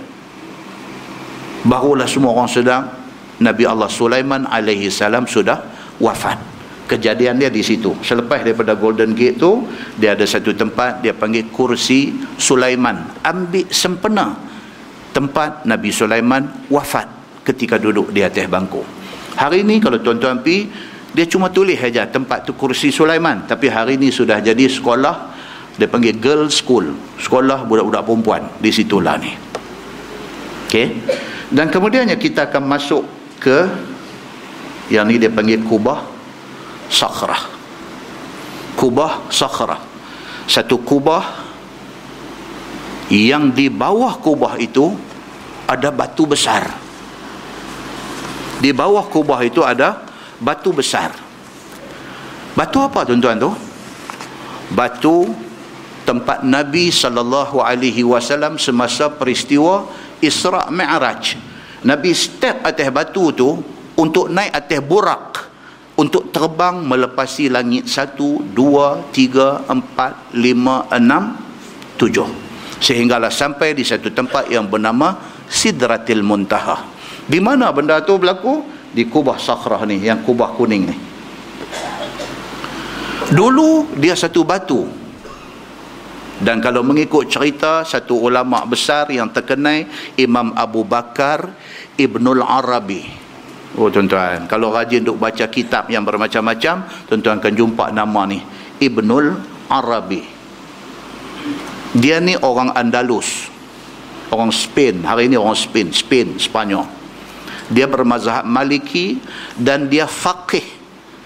barulah semua orang sedang Nabi Allah Sulaiman alaihi salam sudah wafat. Kejadian dia di situ. Selepas daripada Golden Gate tu, dia ada satu tempat dia panggil kursi Sulaiman. Ambil sempena tempat Nabi Sulaiman wafat ketika duduk di atas bangku. Hari ini kalau tuan-tuan pi, dia cuma tulis saja tempat tu kursi Sulaiman, tapi hari ini sudah jadi sekolah dia panggil girl school, sekolah budak-budak perempuan di situlah ni. Okey. Dan kemudiannya kita akan masuk ke yang ni dia panggil kubah sakhrah. Kubah sakhrah. Satu kubah yang di bawah kubah itu ada batu besar. Di bawah kubah itu ada batu besar. Batu apa tuan-tuan tu? Batu tempat Nabi sallallahu alaihi wasallam semasa peristiwa Isra Mi'raj Nabi step atas batu tu untuk naik atas burak untuk terbang melepasi langit satu, dua, tiga, empat, lima, enam, tujuh. Sehinggalah sampai di satu tempat yang bernama Sidratil Muntaha. Di mana benda tu berlaku? di kubah sakhrah ni yang kubah kuning ni dulu dia satu batu dan kalau mengikut cerita satu ulama besar yang terkenal Imam Abu Bakar Ibnul Arabi Oh tuan-tuan, kalau rajin duk baca kitab yang bermacam-macam, tuan-tuan akan jumpa nama ni Ibnul Arabi. Dia ni orang Andalus. Orang Spain, hari ini orang Spain, Spain, Spanyol. Dia bermazhab Maliki dan dia faqih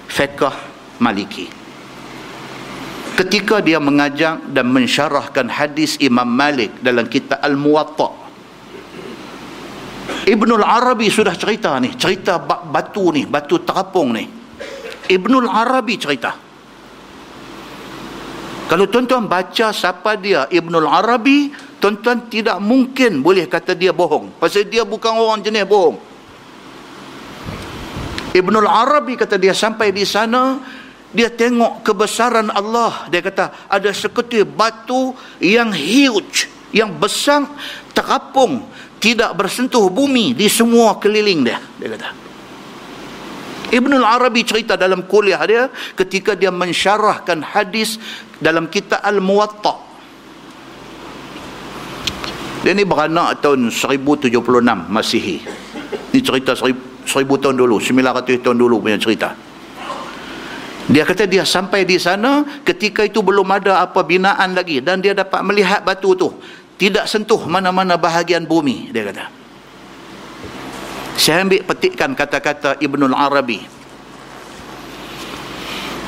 fiqh Maliki. Ketika dia mengajar dan mensyarahkan hadis Imam Malik dalam kitab Al-Muwatta' Ibnul Arabi sudah cerita ni, cerita batu ni, batu terapung ni. Ibnul Arabi cerita. Kalau tuan-tuan baca siapa dia Ibnul Arabi, tuan-tuan tidak mungkin boleh kata dia bohong. Pasal dia bukan orang jenis bohong. Ibnul Arabi kata dia sampai di sana, dia tengok kebesaran Allah. Dia kata ada seketul batu yang huge, yang besar terapung tidak bersentuh bumi di semua keliling dia dia kata. Ibn al-Arabi cerita dalam kuliah dia ketika dia mensyarahkan hadis dalam kitab Al-Muwatta. Dia ni beranak tahun 1076 Masihi. Ni cerita 1000 tahun dulu 900 tahun dulu punya cerita. Dia kata dia sampai di sana ketika itu belum ada apa binaan lagi dan dia dapat melihat batu tu tidak sentuh mana-mana bahagian bumi dia kata. Saya ambil petikkan kata-kata Ibnul Arabi.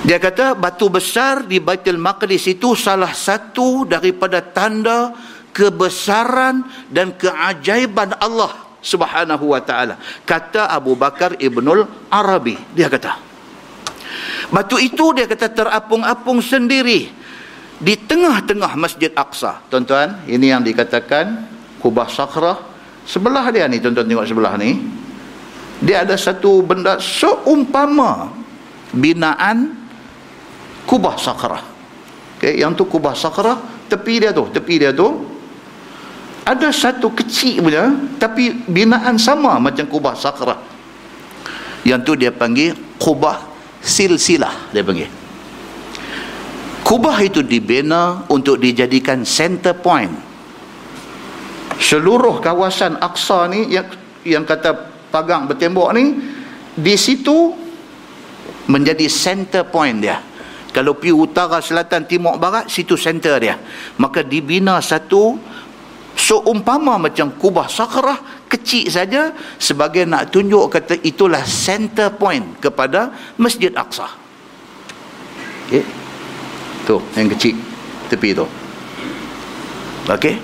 Dia kata batu besar di Baitul Maqdis itu salah satu daripada tanda kebesaran dan keajaiban Allah Subhanahu wa taala kata Abu Bakar Ibnul Arabi. Dia kata batu itu dia kata terapung-apung sendiri di tengah-tengah Masjid Aqsa. Tuan-tuan, ini yang dikatakan Kubah Sakrah. Sebelah dia ni, tuan-tuan tengok sebelah ni. Dia ada satu benda seumpama binaan Kubah Sakrah. Okay, yang tu Kubah Sakrah, tepi dia tu, tepi dia tu. Ada satu kecil punya, tapi binaan sama macam Kubah Sakrah. Yang tu dia panggil Kubah Silsilah, dia panggil. Kubah itu dibina untuk dijadikan center point. Seluruh kawasan Aqsa ni yang yang kata pagang bertembok ni di situ menjadi center point dia. Kalau pi utara, selatan, timur, barat, situ center dia. Maka dibina satu seumpama macam kubah sakrah kecil saja sebagai nak tunjuk kata itulah center point kepada Masjid Aqsa. Okay. Tu yang kecil tepi tu. Okey.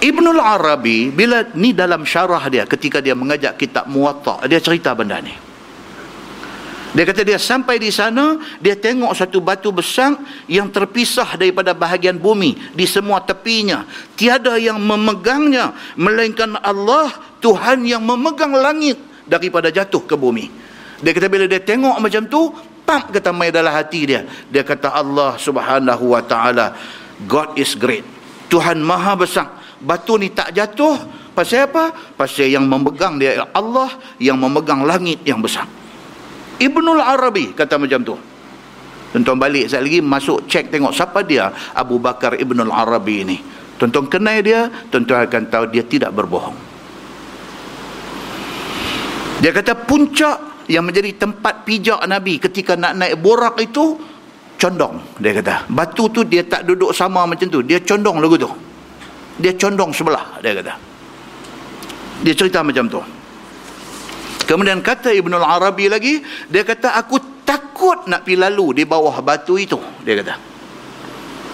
Ibnul Arabi bila ni dalam syarah dia ketika dia mengajak kitab Muwatta dia cerita benda ni. Dia kata dia sampai di sana, dia tengok satu batu besar yang terpisah daripada bahagian bumi di semua tepinya. Tiada yang memegangnya melainkan Allah, Tuhan yang memegang langit daripada jatuh ke bumi. Dia kata bila dia tengok macam tu, pump kata mai dalam hati dia. Dia kata Allah subhanahu wa ta'ala God is great. Tuhan maha besar. Batu ni tak jatuh. Pasal apa? pasal yang memegang dia Allah yang memegang langit yang besar. Ibnul Arabi kata macam tu. Tuan-tuan balik sekali lagi masuk cek tengok siapa dia Abu Bakar Ibnul Arabi ni. Tuan-tuan kenal dia tuan-tuan akan tahu dia tidak berbohong. Dia kata puncak yang menjadi tempat pijak Nabi ketika nak naik borak itu condong dia kata. Batu tu dia tak duduk sama macam tu. Dia condong lagu tu. Dia condong sebelah dia kata. Dia cerita macam tu. Kemudian kata Ibn Al-Arabi lagi dia kata aku takut nak pergi lalu di bawah batu itu dia kata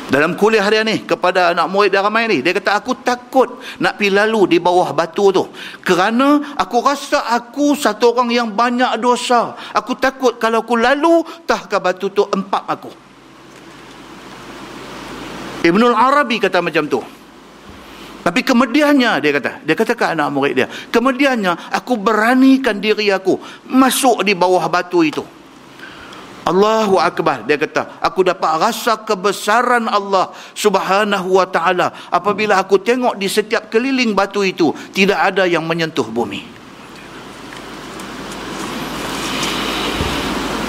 dalam kuliah dia ni kepada anak murid dia ramai ni dia kata aku takut nak pergi lalu di bawah batu tu. Kerana aku rasa aku satu orang yang banyak dosa. Aku takut kalau aku lalu tahkah batu tu empat aku. Ibnul Arabi kata macam tu. Tapi kemudiannya dia kata, dia kata ke anak murid dia, kemudiannya aku beranikan diri aku masuk di bawah batu itu. Allahu Akbar dia kata aku dapat rasa kebesaran Allah subhanahu wa ta'ala apabila aku tengok di setiap keliling batu itu tidak ada yang menyentuh bumi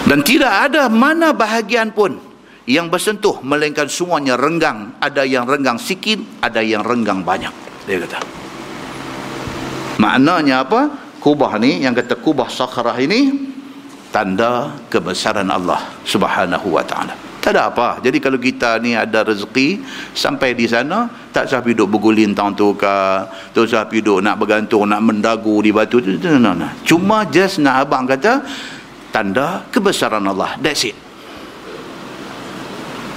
Dan tidak ada mana bahagian pun yang bersentuh melainkan semuanya renggang. Ada yang renggang sikit, ada yang renggang banyak. Dia kata. Maknanya apa? Kubah ni yang kata kubah sakhrah ini tanda kebesaran Allah Subhanahu wa taala. Tak ada apa. Jadi kalau kita ni ada rezeki sampai di sana tak usah duduk berguling tang tu ke, tak usah duduk nak bergantung nak mendagu di batu tu. Cuma just nak abang kata tanda kebesaran Allah that's it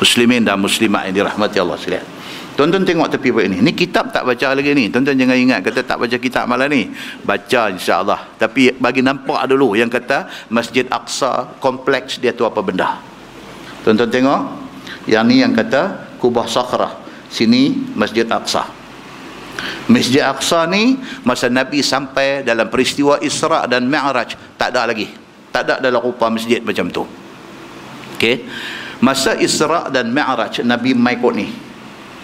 muslimin dan muslimat yang dirahmati Allah sekalian tuan-tuan tengok tepi buat ini. Ni kitab tak baca lagi ni. Tuan-tuan jangan ingat kata tak baca kitab malam ni. Baca insyaAllah. Tapi bagi nampak dulu yang kata Masjid Aqsa kompleks dia tu apa benda. Tuan-tuan tengok. Yang ni yang kata Kubah Sakhrah sini Masjid Aqsa. Masjid Aqsa ni masa Nabi sampai dalam peristiwa Isra' dan Mi'raj tak ada lagi. Tak ada dalam rupa masjid macam tu. Okey. Masa Isra dan Mi'raj Nabi mai kot ni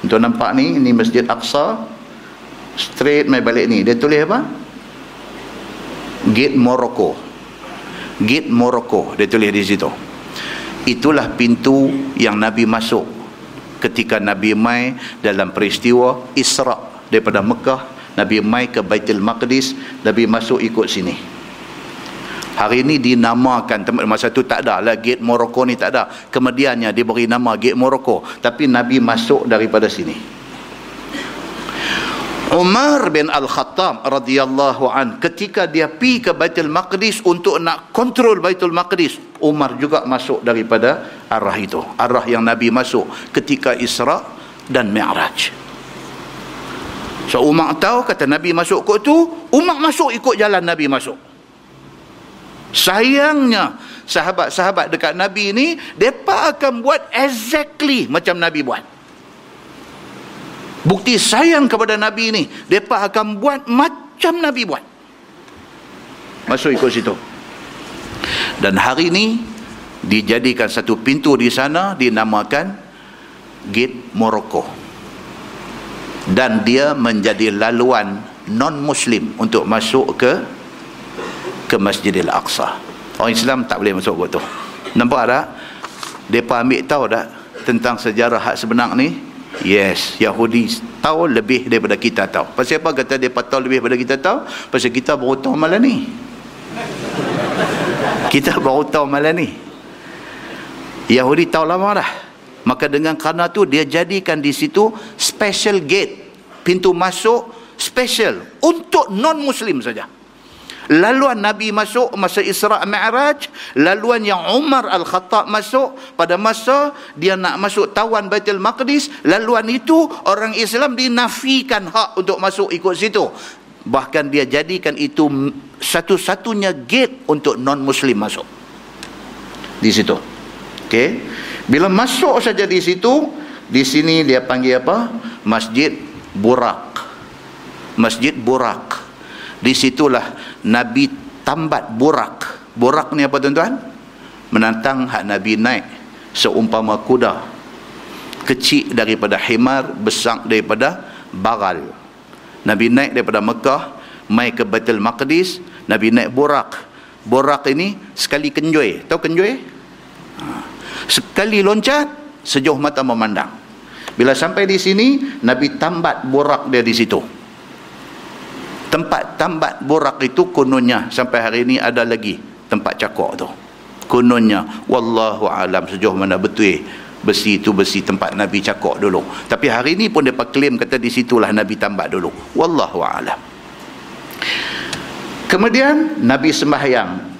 untuk nampak ni ini Masjid Aqsa straight mai balik ni. Dia tulis apa? Gate Morocco. Gate Morocco dia tulis di situ. Itulah pintu yang Nabi masuk ketika Nabi mai dalam peristiwa Isra daripada Mekah. Nabi mai ke Baitul Maqdis Nabi masuk ikut sini Hari ini dinamakan tempat masa tu tak ada lah gate Morocco ni tak ada. Kemudiannya diberi nama gate Morocco. Tapi Nabi masuk daripada sini. Umar bin Al-Khattab radhiyallahu an ketika dia pi ke Baitul Maqdis untuk nak kontrol Baitul Maqdis, Umar juga masuk daripada arah itu. Arah yang Nabi masuk ketika Isra dan Mi'raj. So Umar tahu kata Nabi masuk kot tu, Umar masuk ikut jalan Nabi masuk. Sayangnya sahabat-sahabat dekat Nabi ni depa akan buat exactly macam Nabi buat. Bukti sayang kepada Nabi ni depa akan buat macam Nabi buat. Masuk ikut situ. Dan hari ni dijadikan satu pintu di sana dinamakan Gate Morocco. Dan dia menjadi laluan non-muslim untuk masuk ke ke Masjidil Aqsa. Orang Islam tak boleh masuk buat tu. Nampak tak? Mereka ambil tahu tak tentang sejarah hak sebenar ni? Yes, Yahudi tahu lebih daripada kita tahu. Pasal apa kata mereka tahu lebih daripada kita tahu? Pasal kita baru tahu malam ni. Kita baru tahu malam ni. Yahudi tahu lama dah. Maka dengan kerana tu dia jadikan di situ special gate. Pintu masuk special untuk non-Muslim saja laluan Nabi masuk masa Isra' Mi'raj laluan yang Umar Al-Khattab masuk pada masa dia nak masuk tawan Baitul Maqdis laluan itu orang Islam dinafikan hak untuk masuk ikut situ. Bahkan dia jadikan itu satu-satunya gate untuk non-muslim masuk. Di situ. Okey. Bila masuk saja di situ di sini dia panggil apa? Masjid Burak. Masjid Burak. Di situlah Nabi tambat burak. Burak ni apa tuan-tuan? Menantang hak Nabi naik seumpama kuda. Kecil daripada himar, besar daripada bagal. Nabi naik daripada Mekah, mai ke Baitul Maqdis, Nabi naik burak. Burak ini sekali kenjoi. Tahu kenjoi? Ha. Sekali loncat, sejauh mata memandang. Bila sampai di sini, Nabi tambat burak dia di situ tempat tambat borak itu kononnya. Sampai hari ini ada lagi tempat cakok tu. Kononnya wallahu alam sejauh mana betul besi itu besi tempat Nabi cakok dulu. Tapi hari ini pun dia klaim kata di situlah Nabi tambat dulu. Wallahu alam. Kemudian Nabi sembahyang.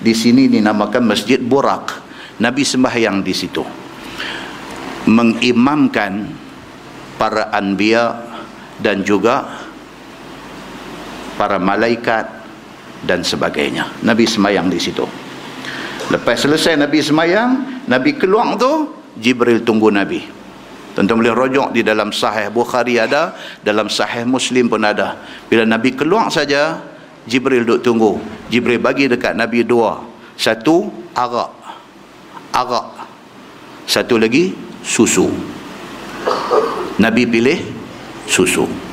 Di sini dinamakan Masjid Borak. Nabi sembahyang di situ. Mengimamkan para anbiya dan juga para malaikat dan sebagainya. Nabi semayang di situ. Lepas selesai Nabi semayang, Nabi keluar tu, Jibril tunggu Nabi. Tentu boleh rojok di dalam sahih Bukhari ada, dalam sahih Muslim pun ada. Bila Nabi keluar saja, Jibril duduk tunggu. Jibril bagi dekat Nabi dua. Satu, arak. Arak. Satu lagi, susu. Nabi pilih susu.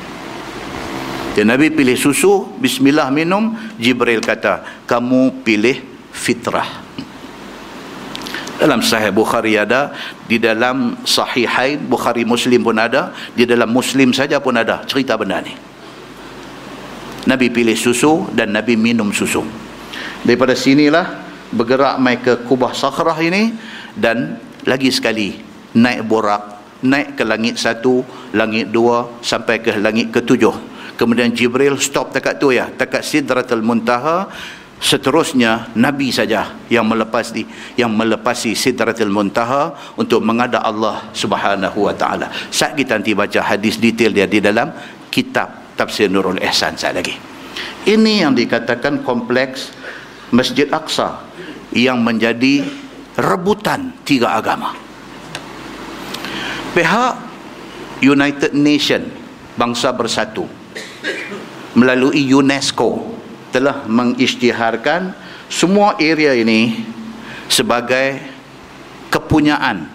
Ya Nabi pilih susu, bismillah minum, Jibril kata, kamu pilih fitrah. dalam sahih Bukhari ada di dalam sahihain Bukhari Muslim pun ada di dalam Muslim saja pun ada cerita benda ni. Nabi pilih susu dan Nabi minum susu. Daripada sinilah bergerak mai ke kubah sakhrah ini dan lagi sekali naik borak naik ke langit satu langit dua sampai ke langit ketujuh kemudian Jibril stop dekat tu ya dekat Sidratul Muntaha seterusnya nabi saja yang melepasi yang melepasi sidratil muntaha untuk menghadap Allah Subhanahu wa taala. Saat kita nanti baca hadis detail dia di dalam kitab Tafsir Nurul Ihsan saat lagi. Ini yang dikatakan kompleks Masjid Aqsa yang menjadi rebutan tiga agama. Pihak United Nation Bangsa Bersatu melalui UNESCO telah mengisytiharkan semua area ini sebagai kepunyaan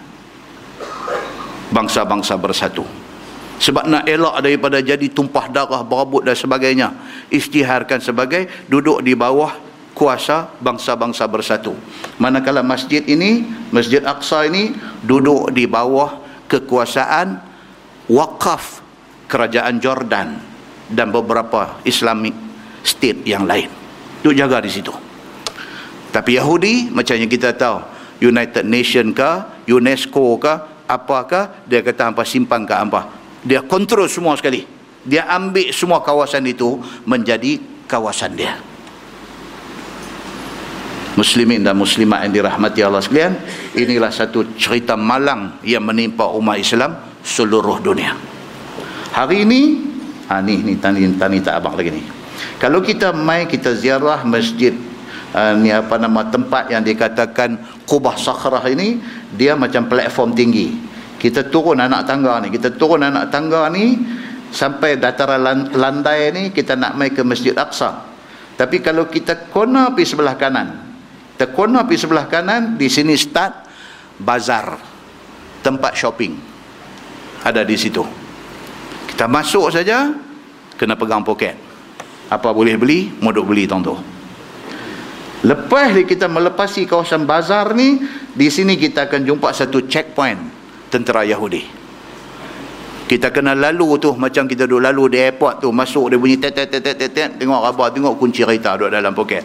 bangsa-bangsa bersatu. Sebab nak elak daripada jadi tumpah darah berebut dan sebagainya isytiharkan sebagai duduk di bawah kuasa bangsa-bangsa bersatu. Manakala masjid ini masjid Aqsa ini duduk di bawah kekuasaan wakaf kerajaan Jordan dan beberapa Islamic state yang lain. Duk jaga di situ. Tapi Yahudi macam yang kita tahu United Nation ke UNESCO ke apakah dia kata apa simpan ke apa dia kontrol semua sekali. Dia ambil semua kawasan itu menjadi kawasan dia. Muslimin dan Muslimat yang dirahmati Allah sekalian inilah satu cerita malang yang menimpa umat Islam seluruh dunia. Hari ini ha, ni ni tani tani tak abang lagi ni. Kalau kita mai kita ziarah masjid uh, ni apa nama tempat yang dikatakan Qubah Sakhrah ini dia macam platform tinggi. Kita turun anak tangga ni kita turun anak tangga ni sampai dataran landai ni kita nak mai ke Masjid Aqsa. Tapi kalau kita kona pergi sebelah kanan kita kona pergi sebelah kanan di sini start bazar tempat shopping. Ada di situ kita masuk saja kena pegang poket. Apa boleh beli modok beli tuan tu lepas kita melepasi kawasan bazar ni di sini kita akan jumpa satu checkpoint tentera Yahudi. Kita kena lalu tu macam kita duduk lalu di airport tu masuk dia bunyi tet tet tet tet tengok khabar tengok kunci kereta duduk dalam poket.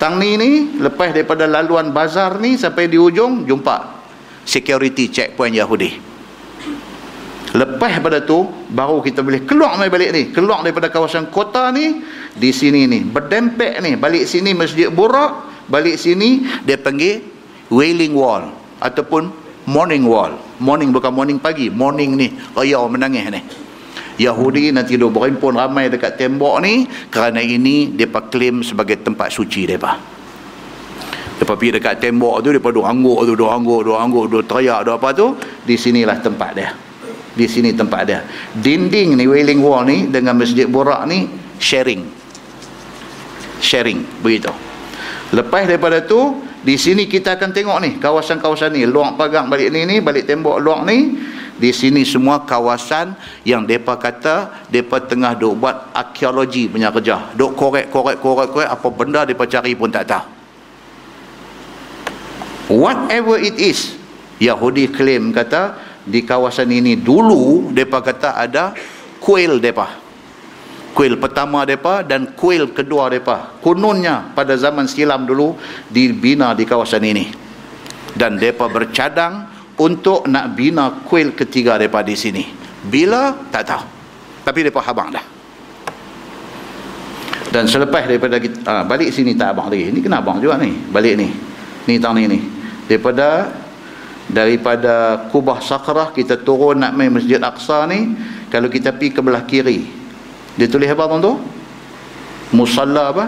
Tang ni ni lepas daripada laluan bazar ni sampai di ujung jumpa security checkpoint Yahudi Lepas pada tu baru kita boleh keluar mai balik ni, keluar daripada kawasan kota ni di sini ni. Berdempek ni, balik sini Masjid Burak, balik sini dia panggil Wailing Wall ataupun Morning Wall. Morning bukan morning pagi, morning ni raya menangis ni. Yahudi nanti duk berhimpun ramai dekat tembok ni kerana ini depa claim sebagai tempat suci depa. Depa pergi dekat tembok tu depa duk angguk tu, duk angguk, duk angguk, duk teriak, duk apa tu, di sinilah tempat dia di sini tempat dia. Dinding ni wailing wall ni dengan masjid borak ni sharing. Sharing begitu. Lepas daripada tu di sini kita akan tengok ni kawasan-kawasan ni. Luang pagang balik ni ni balik tembok luang ni di sini semua kawasan yang depa kata depa tengah duk buat arkeologi punya kerja. Duk korek korek korek korek apa benda depa cari pun tak tahu. Whatever it is Yahudi claim kata di kawasan ini dulu depa kata ada kuil depa. Kuil pertama depa dan kuil kedua depa. Kononnya pada zaman silam dulu dibina di kawasan ini. Dan depa bercadang untuk nak bina kuil ketiga depa di sini. Bila? Tak tahu. Tapi depa habang dah. Dan selepas daripada kita, ah, balik sini tak abang lagi. Ni kena abang juga ni. Balik ni. Ni tahun ni ni. Daripada daripada kubah sakrah kita turun nak main masjid Aqsa ni kalau kita pergi ke belah kiri. Dia tulis apa tuan tu musalla apa?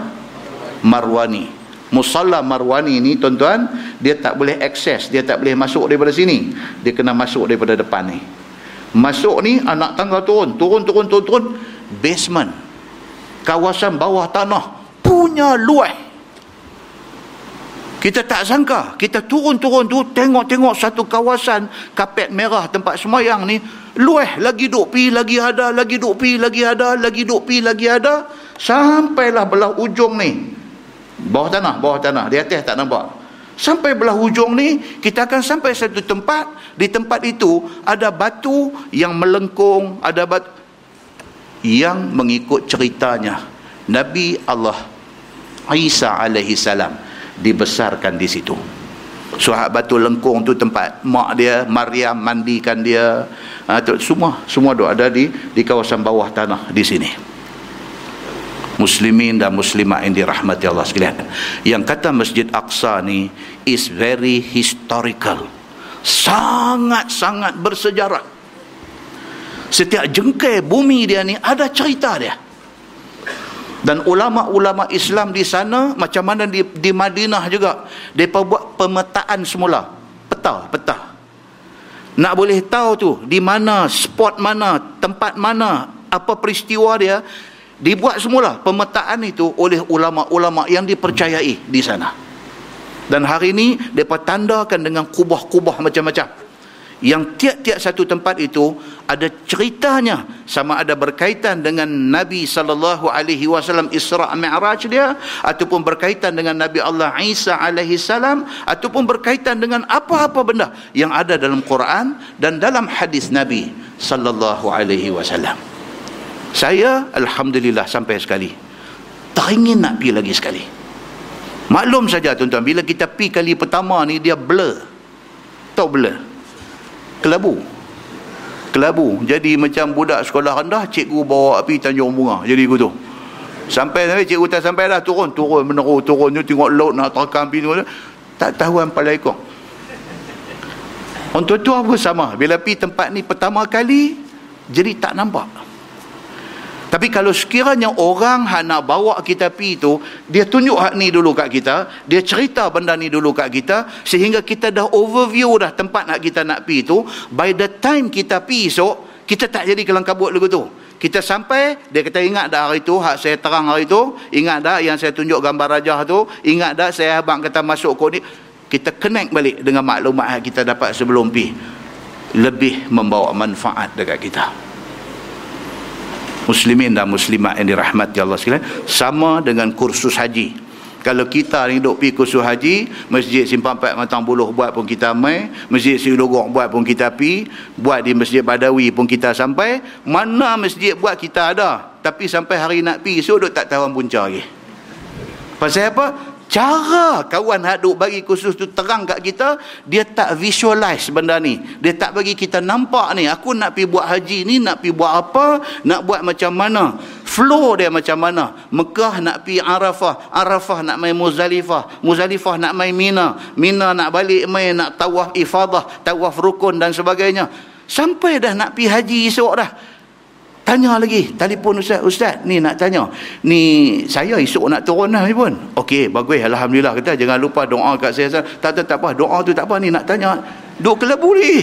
Marwani. Musalla marwani ni tuan-tuan dia tak boleh akses dia tak boleh masuk daripada sini. Dia kena masuk daripada depan ni. Masuk ni anak tangga turun turun turun turun turun. Basement. Kawasan bawah tanah. Punya luas kita tak sangka. Kita turun-turun tu tengok-tengok satu kawasan kapet merah tempat semayang ni. Lueh lagi duk pi lagi ada, lagi duk pi lagi ada, lagi duk pi lagi ada. Sampailah belah ujung ni. Bawah tanah, bawah tanah. Di atas tak nampak. Sampai belah hujung ni, kita akan sampai satu tempat. Di tempat itu, ada batu yang melengkung, ada batu yang mengikut ceritanya. Nabi Allah Isa alaihi salam dibesarkan di situ. Suhab batu lengkung tu tempat mak dia, Maryam mandikan dia. Ha, tu, semua semua tu ada di di kawasan bawah tanah di sini. Muslimin dan muslimat yang dirahmati Allah sekalian. Yang kata Masjid Aqsa ni is very historical. Sangat-sangat bersejarah. Setiap jengkai bumi dia ni ada cerita dia dan ulama-ulama Islam di sana macam mana di, di Madinah juga mereka buat pemetaan semula. Peta peta nak boleh tahu tu di mana spot mana tempat mana apa peristiwa dia dibuat semula pemetaan itu oleh ulama-ulama yang dipercayai di sana. Dan hari ini mereka tandakan dengan kubah-kubah macam-macam yang tiap-tiap satu tempat itu ada ceritanya sama ada berkaitan dengan Nabi sallallahu alaihi wasallam Isra Mi'raj dia ataupun berkaitan dengan Nabi Allah Isa alaihi salam ataupun berkaitan dengan apa-apa benda yang ada dalam Quran dan dalam hadis Nabi sallallahu alaihi wasallam. Saya alhamdulillah sampai sekali. Teringin nak pergi lagi sekali. Maklum saja tuan-tuan bila kita pergi kali pertama ni dia blur. Tahu blur? Kelabu. Kelabu. Jadi macam budak sekolah rendah cikgu bawa api Tanjung Bunga. Jadi gitu. Sampai sampai cikgu tak sampai dah turun. Turun meneru turun. Tu tengok laut nak terkam pintu tak tahu apa ikut untuk tu apa sama. Bila pergi tempat ni pertama kali jadi tak nampak tapi kalau sekiranya orang hak nak bawa kita pi tu, dia tunjuk hak ni dulu kat kita, dia cerita benda ni dulu kat kita sehingga kita dah overview dah tempat nak kita nak pi tu, by the time kita pi esok, kita tak jadi kelang kabut lagu tu. Kita sampai, dia kata ingat dah hari tu, hak saya terang hari tu, ingat dah yang saya tunjuk gambar rajah tu, ingat dah saya abang kata masuk kod ni, kita connect balik dengan maklumat yang kita dapat sebelum pi. Lebih membawa manfaat dekat kita muslimin dan muslimat yang dirahmati Allah sekalian sama dengan kursus haji. Kalau kita ni duduk pergi kursus haji masjid simpang empat matang buluh buat pun kita mai masjid silogok buat pun kita pi buat di masjid badawi pun kita sampai mana masjid buat kita ada. Tapi sampai hari nak pi so duduk tak tahu punca lagi. Pasal apa cara kawan hak duk bagi khusus tu terang kat kita dia tak visualize benda ni. Dia tak bagi kita nampak ni aku nak pi buat haji ni nak pi buat apa nak buat macam mana. Flow dia macam mana. Mekah nak pi Arafah Arafah nak main Muzalifah Muzalifah nak main Mina Mina nak balik main nak tawaf ifadah tawaf rukun dan sebagainya. Sampai dah nak pi haji esok dah Tanya lagi, telefon ustaz, ustaz ni nak tanya. Ni saya esok nak turun lah pun. Okey, bagus alhamdulillah kata jangan lupa doa kat saya. Tak tak tak apa, doa tu tak apa ni nak tanya. Duk kelebu ni.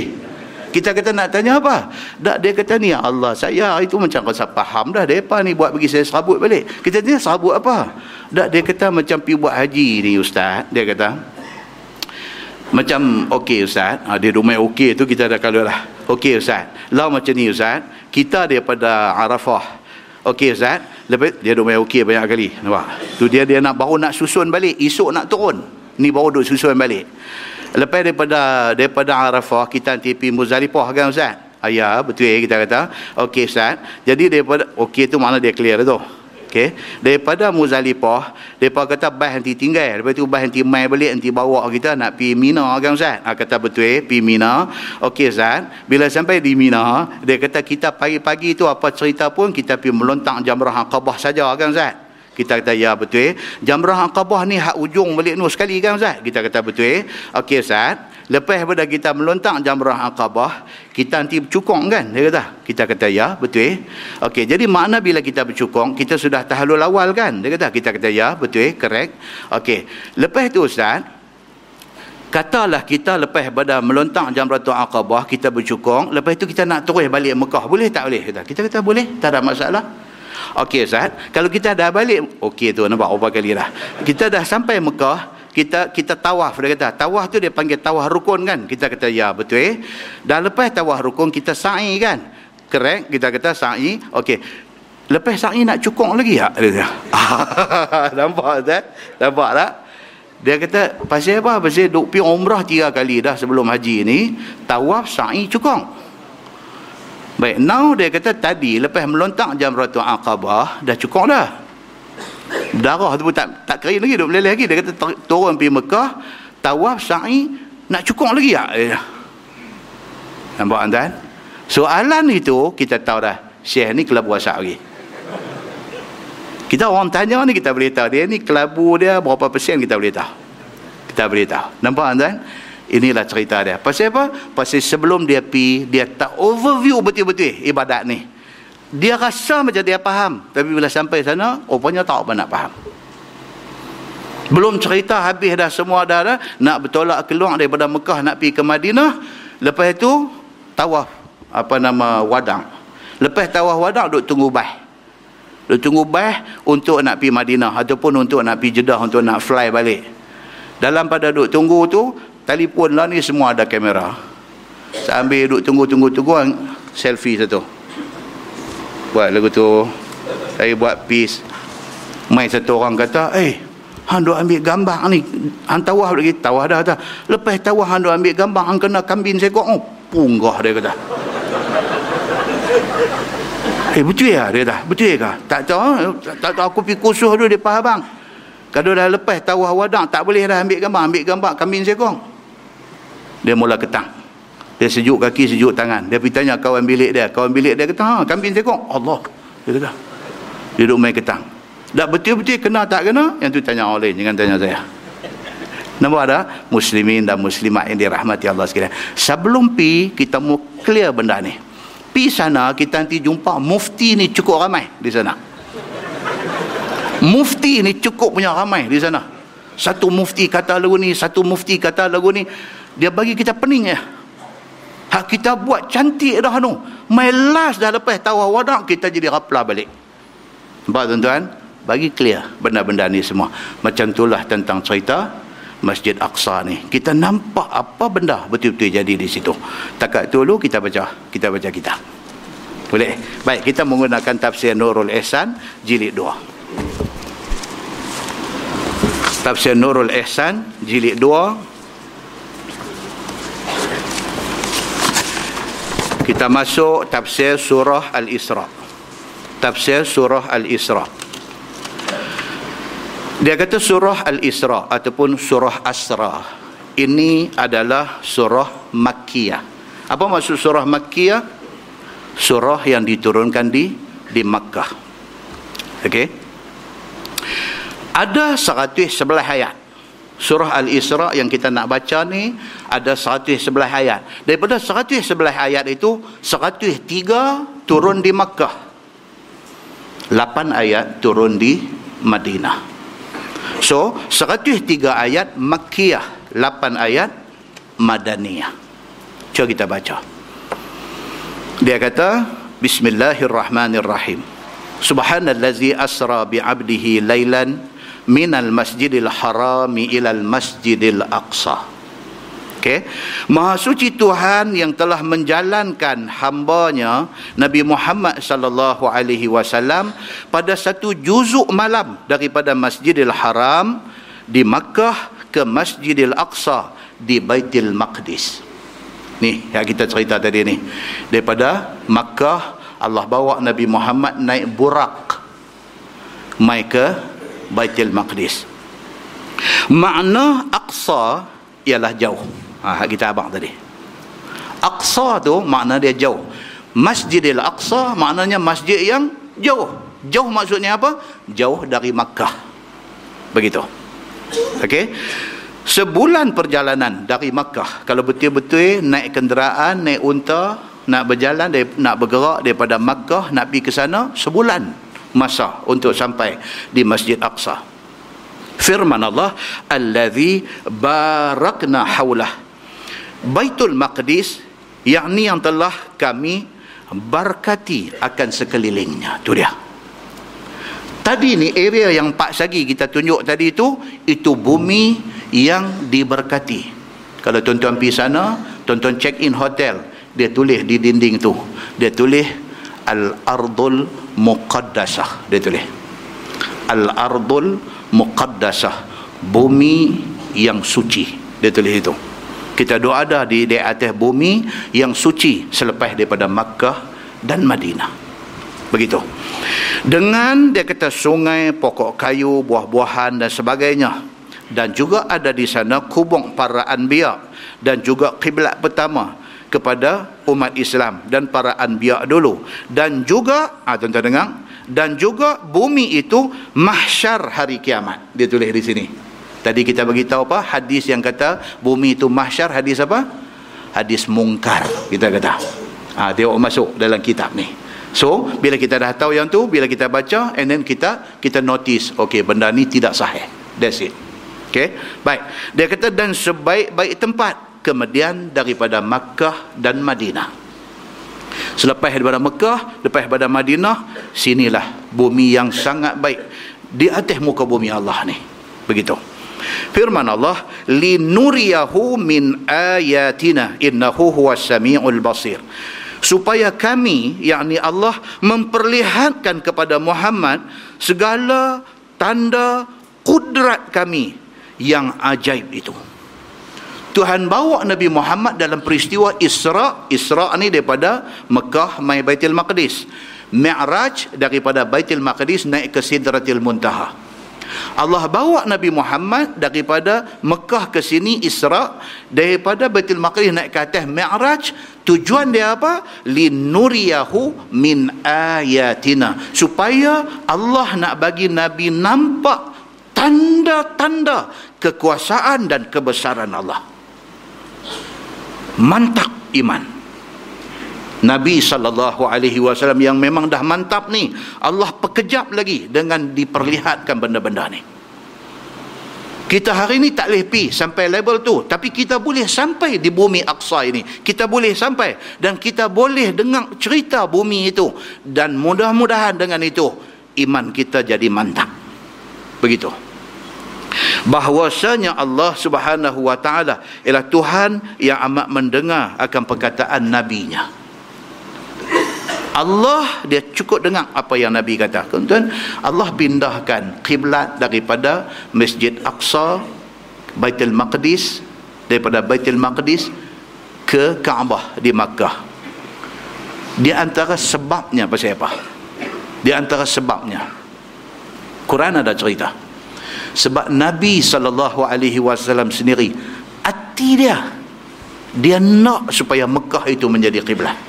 Kita kata nak tanya apa? Tak dia kata ni ya Allah, saya itu macam rasa faham dah depa ni buat bagi saya serabut balik. Kita tanya serabut apa? Tak dia kata macam pi buat haji ni ustaz. Dia kata macam okey ustaz. Ha, dia rumah okey tu kita dah kalau lah. Okey ustaz. Lah macam ni ustaz. Kita daripada Arafah. Okey Ustaz. Lepas dia main okey banyak kali. Nampak? Tu dia dia nak baru nak susun balik. Esok nak turun. Ni baru duk susun balik. Lepas daripada daripada Arafah kita nanti pergi Muzalifah kan Ustaz? Ayah betul eh kita kata? Okey Ustaz. Jadi daripada okey tu mana dia clear tu Okey, daripada Muzalifah, depa kata bas nanti tinggal. Lepas tu bas nanti mai balik nanti bawa kita nak pi Mina kan Ustaz? Ha, kata betul eh, pi Mina. Okey Ustaz, bila sampai di Mina, dia kata kita pagi-pagi tu apa cerita pun kita pi melontang jamrah Aqabah saja kan Ustaz? Kita kata ya betul eh. Jamrah Aqabah ni hak ujung balik nu sekali kan Ustaz? Kita kata betul eh. Okey Ustaz. Lepas pada kita melontak jamrah Aqabah, kita nanti bercukong kan? Dia kata. Kita kata ya, betul eh. Okey, jadi makna bila kita bercukong, kita sudah tahalul awal kan? Dia kata. Kita kata ya, betul eh, correct. Okey. Lepas tu Ustaz, katalah kita lepas pada melontak jamrah Aqabah, kita bercukong, lepas itu kita nak terus balik Mekah. Boleh tak boleh? Kita, kita kata boleh, tak ada masalah. Okey Ustaz, kalau kita dah balik, okey tu nampak berapa kali dah. Kita dah sampai Mekah, kita kita tawaf. Dia kata tawaf tu dia panggil tawaf rukun kan? Kita kata ya betul. Eh dan lepas tawaf rukun kita sa'i kan? Correct? Kita kata sa'i. Okey. Lepas sa'i nak cukong lagi tak? Dia <laughs> nampak tak? Nampak tak? Dia kata, pasal apa? Pasal duk pergi umrah tiga kali dah sebelum haji ni, tawaf sa'i cukong. Baik, now dia kata tadi lepas melontak jamratul aqabah, dah cukong dah. Darah tu pun tak, tak kering lagi, duk meleleh lagi. Dia kata turun pergi Mekah, tawaf sa'i, nak cukong lagi tak? Eh. Nampak tuan? Soalan itu, kita tahu dah, Syekh ni kelabu asap lagi. Kita orang tanya ni kita boleh tahu dia ni kelabu dia berapa persen kita boleh tahu. Kita boleh tahu. Nampak tuan? Inilah cerita dia. Pasal apa? Pasal sebelum dia pi dia tak overview betul-betul ibadat ni. Dia rasa macam dia faham, tapi bila sampai sana, rupanya tak apa nak faham. Belum cerita habis dah semua dah, dah nak bertolak keluar daripada Mekah nak pergi ke Madinah. Lepas itu tawaf apa nama wadang. Lepas tawaf wadang duk tunggu baih. Dia tunggu bah untuk nak pergi Madinah ataupun untuk nak pergi Jeddah untuk nak fly balik. Dalam pada duk tunggu tu, telefon lah ni semua ada kamera. Sambil duk tunggu-tunggu-tunggu selfie satu. Buat lagu tu. Saya buat peace. Mai satu orang kata, "Eh, hang duk ambil gambar ni. Hang tawah lagi, tawah dah dah. Lepas tawah hang duk ambil gambar, hang kena kambing sekok." Oh, punggah dia kata. Eh betul ya dia dah. Betul ke? Tak tahu. Tak tahu aku pergi kursus dulu dia faham bang. Kalau dah lepas tahu wadah tak boleh dah ambil gambar. Ambil gambar kambing sekong. Dia mula ketang. Dia sejuk kaki, sejuk tangan. Dia pergi tanya kawan bilik dia. Kawan bilik dia kata, ha, kambing sekong. Allah. Dia kata. Dia duduk main ketang. Tak betul-betul kena tak kena? Yang tu tanya orang lain. Jangan tanya saya. Nampak ada? Muslimin dan muslimat yang dirahmati Allah sekalian. Sebelum pi kita mau clear benda ni pi sana kita nanti jumpa mufti ni cukup ramai di sana mufti ni cukup punya ramai di sana satu mufti kata lagu ni satu mufti kata lagu ni dia bagi kita pening ya hak kita buat cantik dah tu my last dah lepas tawa wadak kita jadi rapla balik nampak tuan-tuan bagi clear benda-benda ni semua macam itulah tentang cerita Masjid Aqsa ni. Kita nampak apa benda betul-betul jadi di situ. Takat dulu kita baca, kita baca kita. Boleh? Baik, kita menggunakan tafsir Nurul Ihsan jilid 2. Tafsir Nurul Ihsan jilid 2. Kita masuk tafsir surah Al-Isra. Tafsir surah Al-Isra. Dia kata surah Al-Isra ataupun surah Asra. Ini adalah surah Makkiyah. Apa maksud surah Makkiyah? Surah yang diturunkan di di Makkah. Okey. Ada 111 ayat. Surah Al-Isra yang kita nak baca ni ada 111 ayat. Daripada 111 ayat itu, 103 turun di Makkah. 8 ayat turun di Madinah. So, 103 ayat Makkiyah, 8 ayat Madaniyah. Cuba kita baca. Dia kata, Bismillahirrahmanirrahim. Subhanallazi asra bi'abdihi laylan minal masjidil harami ilal masjidil aqsa. Okay. Maha suci Tuhan yang telah menjalankan hambanya Nabi Muhammad sallallahu alaihi wasallam pada satu juzuk malam daripada Masjidil Haram di Makkah ke Masjidil Aqsa di Baitul Maqdis. Ni yang kita cerita tadi ni. Daripada Makkah Allah bawa Nabi Muhammad naik burak mai ke Baitul Maqdis. Makna Aqsa ialah jauh. Ha, kita abang tadi. Aqsa tu makna dia jauh. Masjidil Aqsa maknanya masjid yang jauh. Jauh maksudnya apa? jauh dari Makkah. Begitu. Okey. sebulan perjalanan dari Makkah. Kalau betul-betul naik kenderaan naik unta nak berjalan nak bergerak daripada Makkah nak pergi ke sana sebulan masa untuk sampai di Masjid Aqsa. Firman Allah allazi barakna haulah Baitul Maqdis yakni yang telah kami berkati akan sekelilingnya. Tu dia. Tadi ni area yang Pak Sagi kita tunjuk tadi itu itu bumi yang diberkati. Kalau tuan-tuan pergi sana tuan-tuan check in hotel dia tulis di dinding tu. Dia tulis al-ardul muqaddasah. Dia tulis. Al-ardul muqaddasah. Bumi yang suci. Dia tulis itu. Kita doa ada di, di atas bumi yang suci selepas daripada Makkah dan Madinah. Begitu. Dengan dia kata sungai pokok kayu buah-buahan dan sebagainya. Dan juga ada di sana kubung para anbiya dan juga kiblat pertama kepada umat Islam dan para anbiya dulu. Dan juga ah tuan-tuan dengar dan juga bumi itu mahsyar hari kiamat. Dia tulis di sini. Tadi kita bagi tahu apa? Hadis yang kata bumi itu mahsyar hadis apa? Hadis mungkar kita kata. Ha, tengok masuk dalam kitab ni. So bila kita dah tahu yang tu bila kita baca and then kita kita notice okey benda ni tidak sahih. That's it. Okey baik. Dia kata dan sebaik-baik tempat kemudian daripada Makkah dan Madinah Selepas daripada Mekah, lepas daripada Madinah, sinilah bumi yang sangat baik di atas muka bumi Allah ni. Begitu. Firman Allah, "Linuriyahu min ayatina innahu huwas samiul basir." Supaya kami, yakni Allah memperlihatkan kepada Muhammad segala tanda kudrat kami yang ajaib itu. Tuhan bawa Nabi Muhammad dalam peristiwa Isra. Isra ni daripada Mekah mai Baitul Maqdis. Mi'raj daripada Baitul Maqdis naik ke Sidratil Muntaha. Allah bawa Nabi Muhammad daripada Mekah ke sini Isra daripada Baitul Maqdis naik ke atas Mi'raj tujuan dia apa linuriyahu min ayatina supaya Allah nak bagi Nabi nampak tanda-tanda kekuasaan dan kebesaran Allah mantap iman. Nabi sallallahu alaihi wasallam yang memang dah mantap ni Allah perkejap lagi dengan diperlihatkan benda-benda ni. Kita hari ni tak boleh pi sampai level tu tapi kita boleh sampai di bumi Aqsa ini. Kita boleh sampai dan kita boleh dengar cerita bumi itu. Dan mudah-mudahan dengan itu iman kita jadi mantap. Begitu bahwasanya Allah Subhanahu wa taala ialah Tuhan yang amat mendengar akan perkataan nabinya Allah dia cukup dengar apa yang Nabi kata. Tuan, Allah pindahkan kiblat daripada Masjid Aqsa, Baitul Maqdis, daripada Baitul Maqdis ke Kaabah di Makkah. Di antara sebabnya pasal apa? Di antara sebabnya. Quran ada cerita sebab Nabi wasallam sendiri hati dia dia nak supaya Mekah itu menjadi kiblat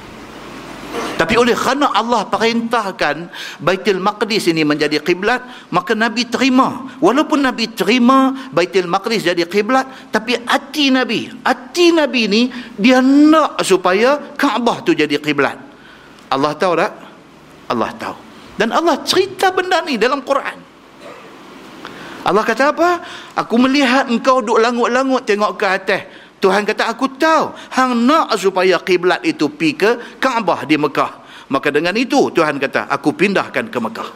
tapi oleh kerana Allah perintahkan Baitul Maqdis ini menjadi kiblat maka Nabi terima. Walaupun Nabi terima Baitul Maqdis jadi kiblat tapi hati Nabi hati Nabi ini dia nak supaya Kaabah tu jadi kiblat Allah tahu tak? Allah tahu. Dan Allah cerita benda ni dalam Quran Allah kata apa? Aku melihat engkau duduk langut-langut tengok ke atas. Tuhan kata aku tahu hang nak supaya kiblat itu pi ke Kaabah di Mekah. Maka dengan itu Tuhan kata aku pindahkan ke Mekah.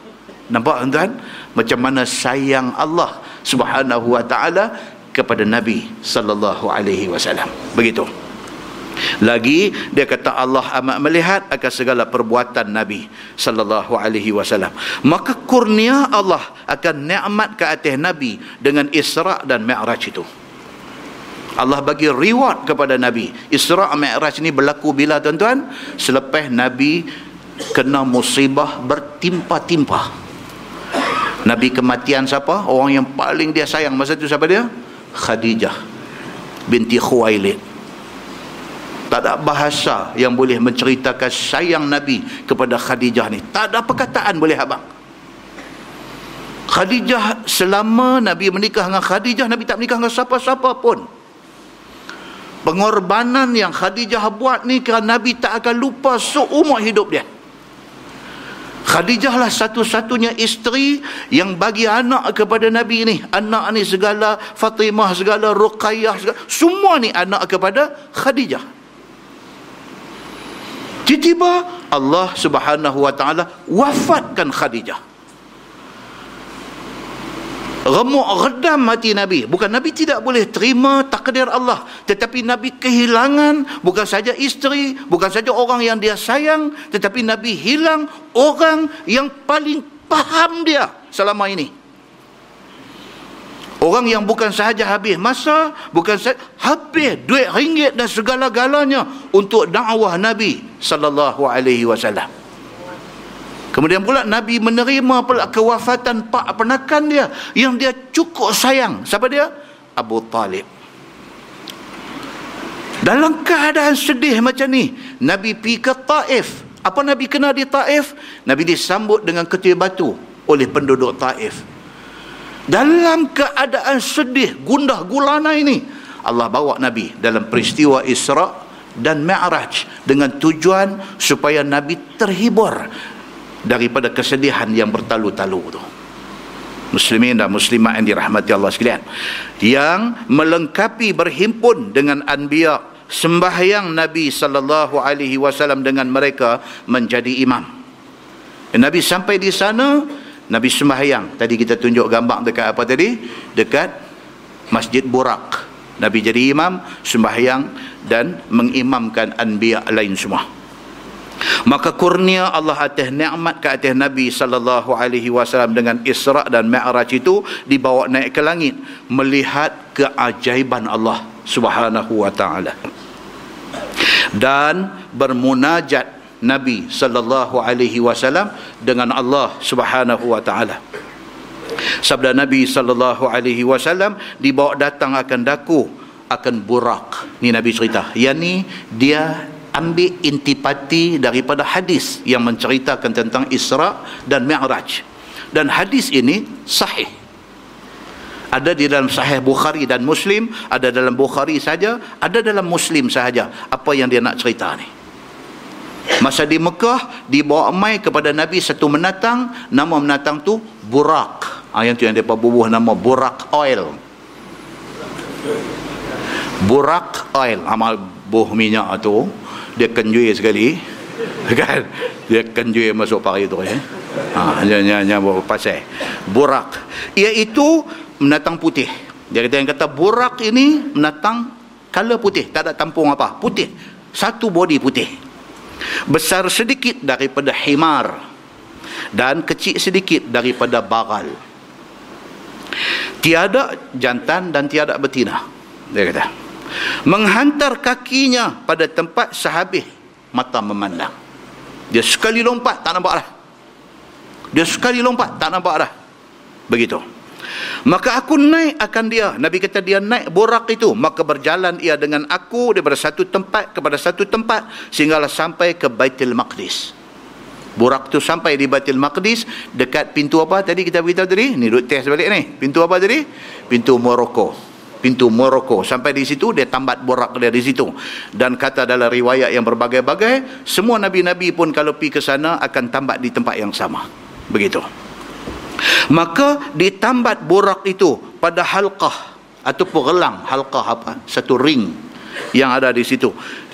Nampak tuan? Macam mana sayang Allah Subhanahu wa taala kepada Nabi sallallahu alaihi wasallam. Begitu. Lagi dia kata Allah amat melihat akan segala perbuatan Nabi sallallahu alaihi wasallam. Maka kurnia Allah akan nikmat ke atas Nabi dengan Isra dan Mi'raj itu. Allah bagi reward kepada Nabi. Isra Mi'raj ini berlaku bila tuan-tuan? Selepas Nabi kena musibah bertimpa-timpa. Nabi kematian siapa? Orang yang paling dia sayang masa itu siapa dia? Khadijah binti Khuwailid tak ada bahasa yang boleh menceritakan sayang Nabi kepada Khadijah ni tak ada perkataan boleh abang Khadijah selama Nabi menikah dengan Khadijah Nabi tak menikah dengan siapa-siapa pun pengorbanan yang Khadijah buat ni kerana Nabi tak akan lupa seumur hidup dia Khadijah lah satu-satunya isteri yang bagi anak kepada Nabi ni. Anak ni segala, Fatimah segala, Ruqayyah segala. Semua ni anak kepada Khadijah. Tiba-tiba Allah Subhanahu wa taala wafatkan Khadijah. Remuk redam mati Nabi. Bukan Nabi tidak boleh terima takdir Allah. Tetapi Nabi kehilangan bukan saja isteri, bukan saja orang yang dia sayang. Tetapi Nabi hilang orang yang paling paham dia selama ini. Orang yang bukan sahaja habis masa, bukan sahaja habis duit ringgit dan segala-galanya untuk dakwah Nabi sallallahu alaihi wasallam. Kemudian pula Nabi menerima pula kewafatan pak penakan dia yang dia cukup sayang. Siapa dia? Abu Talib. Dalam keadaan sedih macam ni, Nabi pergi ke Taif. Apa Nabi kena di Taif? Nabi disambut dengan ketir batu oleh penduduk Taif. Dalam keadaan sedih, gundah gulana ini, Allah bawa Nabi dalam peristiwa Isra dan Mi'raj dengan tujuan supaya Nabi terhibur daripada kesedihan yang bertalu-talu tu. Muslimin dan muslimat yang dirahmati Allah sekalian. Yang melengkapi berhimpun dengan anbiya sembahyang Nabi sallallahu alaihi wasallam dengan mereka menjadi imam. Nabi sampai di sana Nabi sembahyang. Tadi kita tunjuk gambar dekat apa tadi? Dekat Masjid Burak. Nabi jadi imam sembahyang dan mengimamkan anbiya lain semua. Maka kurnia Allah atas nikmat ke atas Nabi sallallahu alaihi wasallam dengan Isra dan Mi'raj itu dibawa naik ke langit melihat keajaiban Allah Subhanahu wa taala. Dan bermunajat Nabi sallallahu alaihi wasallam dengan Allah Subhanahu wa taala. Sabda Nabi sallallahu alaihi wasallam dibawa datang akan daku akan burak. Ni Nabi cerita. Yang ni dia ambil intipati daripada hadis yang menceritakan tentang Isra dan Mi'raj. Dan hadis ini sahih. Ada di dalam sahih Bukhari dan Muslim, ada dalam Bukhari saja, ada dalam Muslim sahaja. Apa yang dia nak cerita ni? Masa di Mekah, dibawa mai kepada Nabi satu menatang, nama menatang tu Burak. Ha, yang tu yang dia bubuh nama Burak Oil. Burak Oil. Amal buh minyak tu. Dia kenjui sekali. <laughs> Kan? Dia kenjui masuk pari tu ya ha hanya hanya pasal. Burak. Iaitu menatang putih. Dia kata yang kata burak ini menatang color putih. Tak ada tampung apa. Putih. Satu body putih besar sedikit daripada himar dan kecil sedikit daripada bagal. Tiada jantan dan tiada betina dia kata. Menghantar kakinya pada tempat sehabis mata memandang. Dia sekali lompat tak nampak dah. Dia sekali lompat tak nampak dah. Begitu maka aku naik akan dia. Nabi kata dia naik borak itu. Maka berjalan ia dengan aku daripada satu tempat kepada satu tempat sehinggalah sampai ke Baitul Maqdis. Borak tu sampai di Baitul Maqdis dekat pintu apa tadi kita beritahu tadi? Ni duk test balik ni. Pintu apa tadi? Pintu Morocco. Pintu Morocco. Sampai di situ dia tambat borak dia di situ. Dan kata dalam riwayat yang berbagai-bagai semua nabi-nabi pun kalau pergi ke sana akan tambat di tempat yang sama. Begitu maka ditambat borak itu pada halqah ataupun gelang halqah apa? Satu ring yang ada di situ.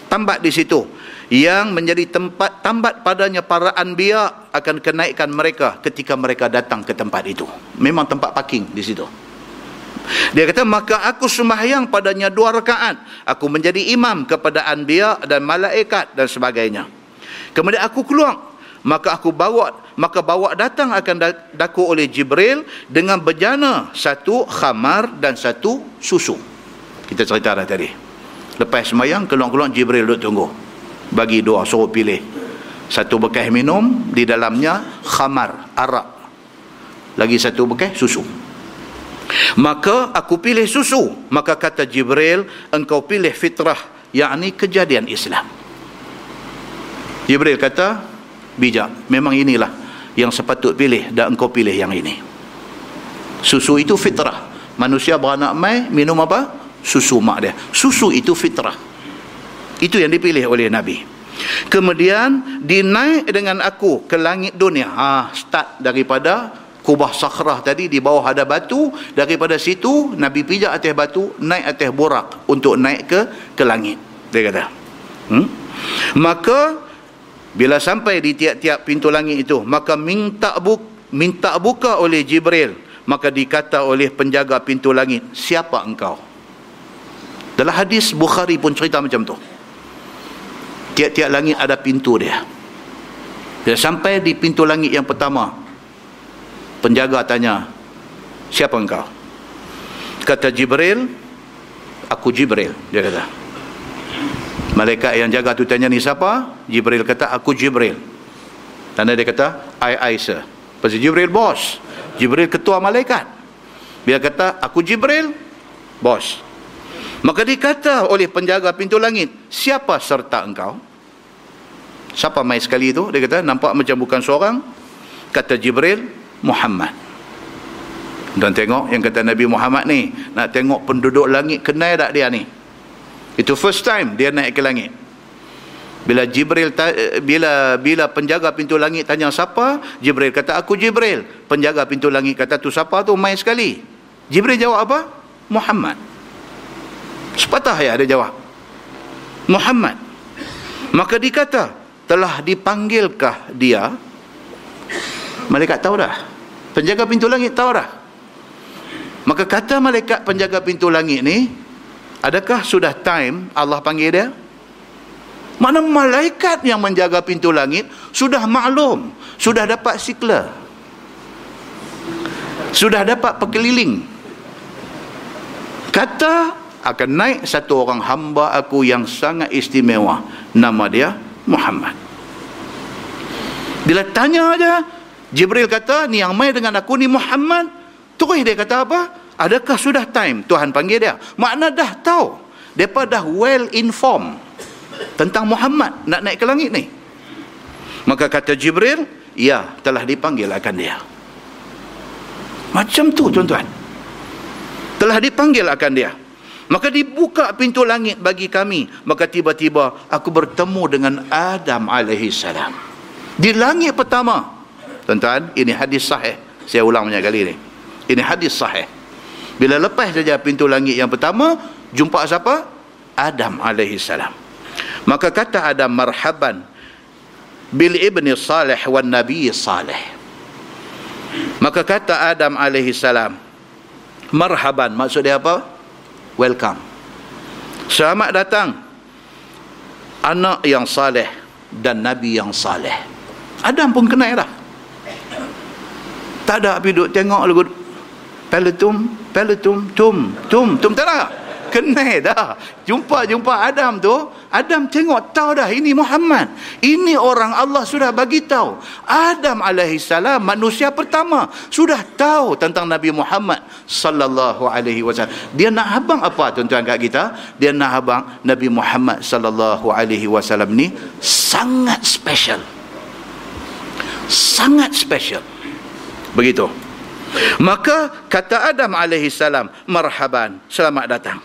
Tambat di situ. Yang menjadi tempat tambat padanya para anbiya akan kenaikan mereka ketika mereka datang ke tempat itu. Memang tempat parking di situ. Dia kata maka aku sembahyang padanya dua rakaat. Aku menjadi imam kepada anbiya dan malaikat dan sebagainya. Kemudian aku keluar maka aku bawa maka bawa datang akan daku oleh Jibril dengan bejana satu khamar dan satu susu. Kita cerita dah tadi. Lepas sembahyang keluar-keluar Jibril duduk tunggu. Bagi dua suruh pilih. Satu bekas minum di dalamnya khamar arak. Lagi satu bekas susu. Maka aku pilih susu. Maka kata Jibril, engkau pilih fitrah. Yakni kejadian Islam. Jibril kata, bijak. Memang inilah yang sepatut pilih dan engkau pilih yang ini. Susu itu fitrah. Manusia beranak mai, minum apa? Susu mak dia. Susu itu fitrah. Itu yang dipilih oleh Nabi. Kemudian dinaik dengan aku ke langit dunia. Ha, start daripada kubah sakhrah tadi di bawah ada batu daripada situ Nabi pijak atas batu naik atas borak untuk naik ke ke langit dia kata hmm? maka bila sampai di tiap-tiap pintu langit itu maka minta buk, minta buka oleh Jibril maka dikata oleh penjaga pintu langit siapa engkau? Dalam hadis Bukhari pun cerita macam tu. Tiap-tiap langit ada pintu dia. Dia sampai di pintu langit yang pertama penjaga tanya siapa engkau? Kata Jibril aku Jibril dia kata malaikat yang jaga tu tanya ni siapa? Jibril kata aku Jibril. Tanda dia kata I I sir. Pasal Jibril bos. Jibril ketua malaikat. Dia kata aku Jibril bos. Maka dikata oleh penjaga pintu langit siapa serta engkau? Siapa mai sekali tu? Dia kata nampak macam bukan seorang. Kata Jibril Muhammad. Dan tengok yang kata Nabi Muhammad ni nak tengok penduduk langit kenal tak dia ni itu first time dia naik ke langit. Bila Jibril bila bila penjaga pintu langit tanya siapa? Jibril kata aku Jibril. Penjaga pintu langit kata tu siapa tu? Mai sekali. Jibril jawab apa? Muhammad. Sepatah ya dia jawab. Muhammad. Maka dikata telah dipanggilkah dia? Malaikat tahu dah. Penjaga pintu langit tahu dah. Maka kata malaikat penjaga pintu langit ni adakah sudah time Allah panggil dia? Mana malaikat yang menjaga pintu langit? Sudah maklum. Sudah dapat sikla. Sudah dapat perkeliling kata akan naik satu orang hamba aku yang sangat istimewa. Nama dia Muhammad. Bila tanya aja Jibril kata ni yang main dengan aku ni Muhammad. Terus dia kata apa adakah sudah time? Tuhan panggil dia. Makna dah tahu. Mereka dah well informed tentang Muhammad nak naik ke langit ni. Maka kata Jibril ya telah dipanggil akan dia. Macam tu tuan-tuan. Telah dipanggil akan dia. Maka dibuka pintu langit bagi kami. Maka tiba-tiba aku bertemu dengan Adam alaihi salam. Di langit pertama. Tuan-tuan ini hadis sahih. Saya ulang banyak kali ni. Ini hadis sahih bila lepas saja pintu langit yang pertama, jumpa siapa? Adam alaihi salam. Maka kata Adam marhaban bil ibni salih wan nabi salih. Maka kata Adam alaihi salam marhaban maksud dia apa? Welcome. Selamat datang anak yang saleh dan nabi yang saleh. Adam pun kenal dah. Tak ada pergi duduk tengok lagu Pelotum Pelotum tum tum tum. Tak nak kenal dah. Jumpa jumpa Adam tu Adam tengok tahu dah ini Muhammad. Ini orang Allah sudah bagi tahu. Adam alaihi salam manusia pertama sudah tahu tentang Nabi Muhammad sallallahu alaihi wasallam. Dia nak habang apa tuan-tuan kat kita? Dia nak habang Nabi Muhammad sallallahu alaihi wasallam ni sangat special. Sangat special. Begitu Maka kata Adam alaihi salam, "Marhaban, selamat datang."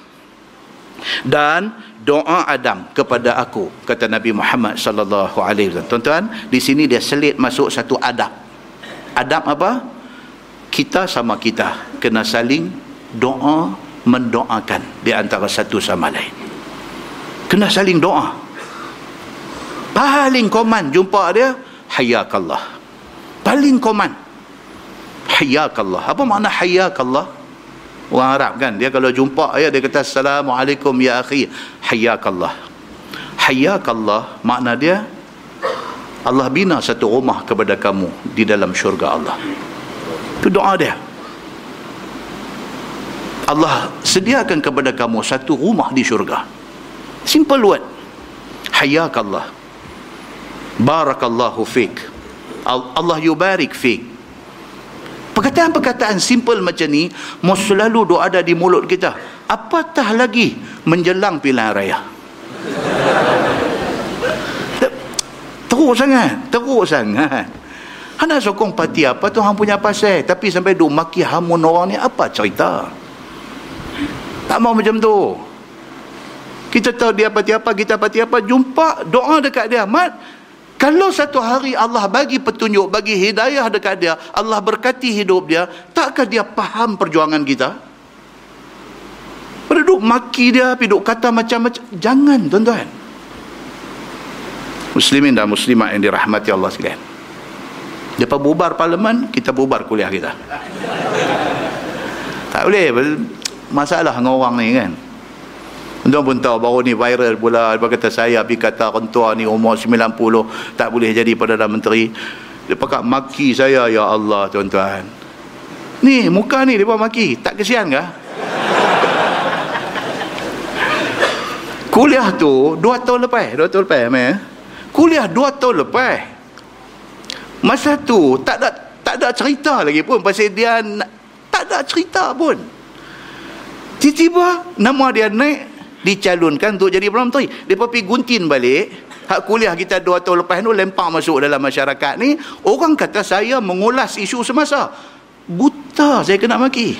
Dan doa Adam kepada aku, kata Nabi Muhammad sallallahu alaihi wasallam. Tuan-tuan, di sini dia selit masuk satu adab. Adab apa? Kita sama kita kena saling doa mendoakan di antara satu sama lain. Kena saling doa. Paling koman jumpa dia, hayakallah. Paling koman hayakallah apa makna hayakallah orang Arab kan dia kalau jumpa ya dia kata assalamualaikum ya akhi. Hayakallah hayakallah makna dia Allah bina satu rumah kepada kamu di dalam syurga Allah. Itu doa dia. Allah sediakan kepada kamu satu rumah di syurga. Simple word. Hayakallah barakallahu fik. Allah yubarik fik Perkataan-perkataan simple macam ni mau selalu duk ada di mulut kita. Apatah lagi menjelang pilihan raya. Teruk sangat, teruk sangat. Hana sokong parti apa tu hang punya pasal tapi sampai duk maki hamun orang ni apa cerita? Tak mau macam tu. Kita tahu dia parti apa, kita parti apa, jumpa doa dekat dia. Mat, kalau satu hari Allah bagi petunjuk, bagi hidayah dekat dia, Allah berkati hidup dia, takkah dia faham perjuangan kita? Pada duk maki dia, duk kata macam-macam. Jangan, tuan-tuan. Muslimin dan muslimat yang dirahmati Allah sekalian. Lepas bubar parlimen, kita bubar kuliah kita. tak boleh. Masalah dengan orang ni kan. Tuan pun tahu baru ni viral pula. Dia kata saya Habis kata rentua ni umur 90 Tak boleh jadi Perdana Menteri. Dia pakat maki saya Ya Allah tuan-tuan. Ni muka ni dia maki. Tak kesian kah? Kuliah tu Dua tahun lepas. Dua tahun lepas man. Eh? Kuliah dua tahun lepas. Masa tu Tak ada Tak ada cerita lagi pun Pasal dia Tak ada cerita pun. Tiba-tiba Nama dia naik dicalonkan untuk jadi Perdana Menteri dia pergi guntin balik hak kuliah kita dua tahun lepas tu lempar masuk dalam masyarakat ni orang kata saya mengulas isu semasa. Buta saya kena maki.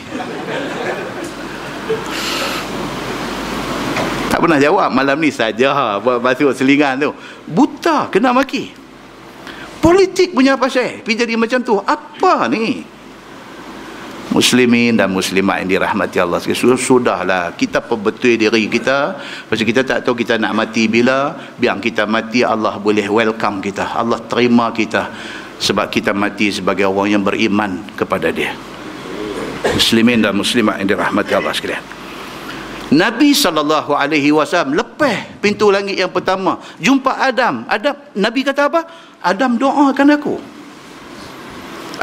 Tak pernah jawab malam ni saja buat masuk selingan tu. Buta kena maki. Politik punya pasal pergi jadi macam tu. Apa ni muslimin dan muslimat yang dirahmati Allah sudah sudahlah kita perbetul diri kita pasal kita tak tahu kita nak mati bila biar kita mati Allah boleh welcome kita Allah terima kita sebab kita mati sebagai orang yang beriman kepada dia muslimin dan muslimat yang dirahmati Allah sekalian Nabi sallallahu alaihi wasallam lepas pintu langit yang pertama jumpa Adam. Adam Nabi kata apa? Adam doakan aku.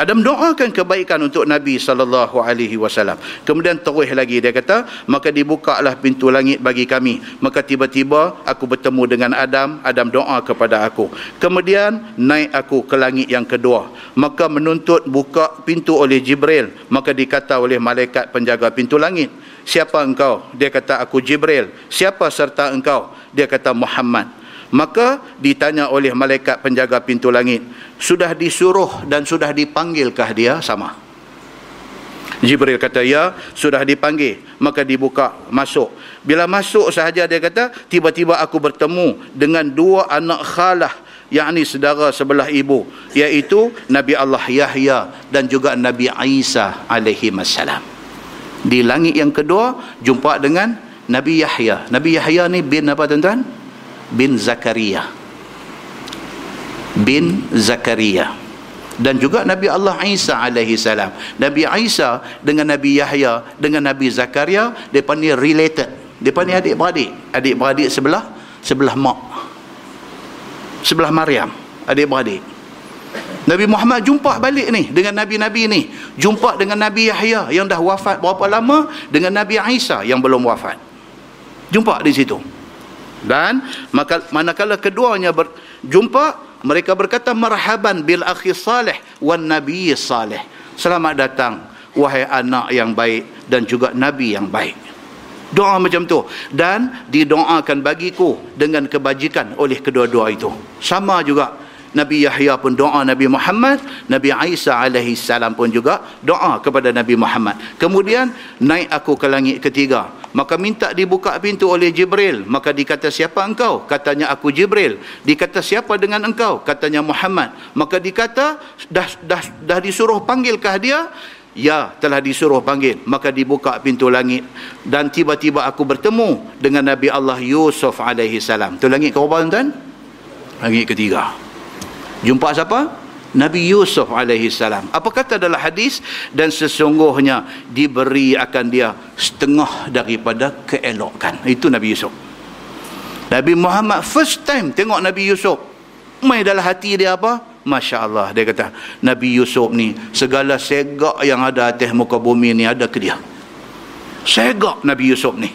Adam doakan kebaikan untuk Nabi sallallahu alaihi wasallam. Kemudian terus lagi dia kata, maka dibukalah pintu langit bagi kami. Maka tiba-tiba aku bertemu dengan Adam, Adam doa kepada aku. Kemudian naik aku ke langit yang kedua. Maka menuntut buka pintu oleh Jibril, maka dikata oleh malaikat penjaga pintu langit, siapa engkau? Dia kata aku Jibril. Siapa serta engkau? Dia kata Muhammad. Maka ditanya oleh malaikat penjaga pintu langit, sudah disuruh dan sudah dipanggilkah dia sama? Jibril kata ya, sudah dipanggil. Maka dibuka, masuk. Bila masuk sahaja dia kata, tiba-tiba aku bertemu dengan dua anak khalah yakni saudara sebelah ibu iaitu Nabi Allah Yahya dan juga Nabi Isa alaihi salam di langit yang kedua jumpa dengan Nabi Yahya Nabi Yahya ni bin apa tuan-tuan bin Zakaria bin Zakaria dan juga Nabi Allah Isa alaihi salam. Nabi Isa dengan Nabi Yahya dengan Nabi Zakaria depa ni related. Depa ni adik-beradik. Adik-beradik sebelah sebelah mak. Sebelah Maryam adik-beradik. Nabi Muhammad jumpa balik ni dengan Nabi-Nabi ni. Jumpa dengan Nabi Yahya yang dah wafat berapa lama dengan Nabi Isa yang belum wafat. Jumpa di situ. Dan maka manakala keduanya berjumpa mereka berkata marhaban bil akhi salih wan nabi salih. Selamat datang wahai anak yang baik dan juga nabi yang baik. Doa macam tu dan didoakan bagiku dengan kebajikan oleh kedua-dua itu. Sama juga Nabi Yahya pun doa Nabi Muhammad Nabi Isa alaihi salam pun juga doa kepada Nabi Muhammad. Kemudian naik aku ke langit ketiga. Maka minta dibuka pintu oleh Jibril. Maka dikata siapa engkau? Katanya aku Jibril. Dikata siapa dengan engkau? Katanya Muhammad. Maka dikata dah dah dah disuruh panggilkah dia? Ya telah disuruh panggil. Maka dibuka pintu langit Dan tiba-tiba aku bertemu Dengan Nabi Allah Yusuf alaihi salam. Itu langit ke berapa tuan? Langit ketiga Jumpa siapa? Nabi Yusuf alaihi salam. Apa kata dalam hadis dan sesungguhnya diberi akan dia setengah daripada keelokan. Itu Nabi Yusuf. Nabi Muhammad first time tengok Nabi Yusuf. Mai dalam hati dia apa? Masya Allah dia kata Nabi Yusuf ni segala segak yang ada atas muka bumi ni ada ke dia. Segak Nabi Yusuf ni.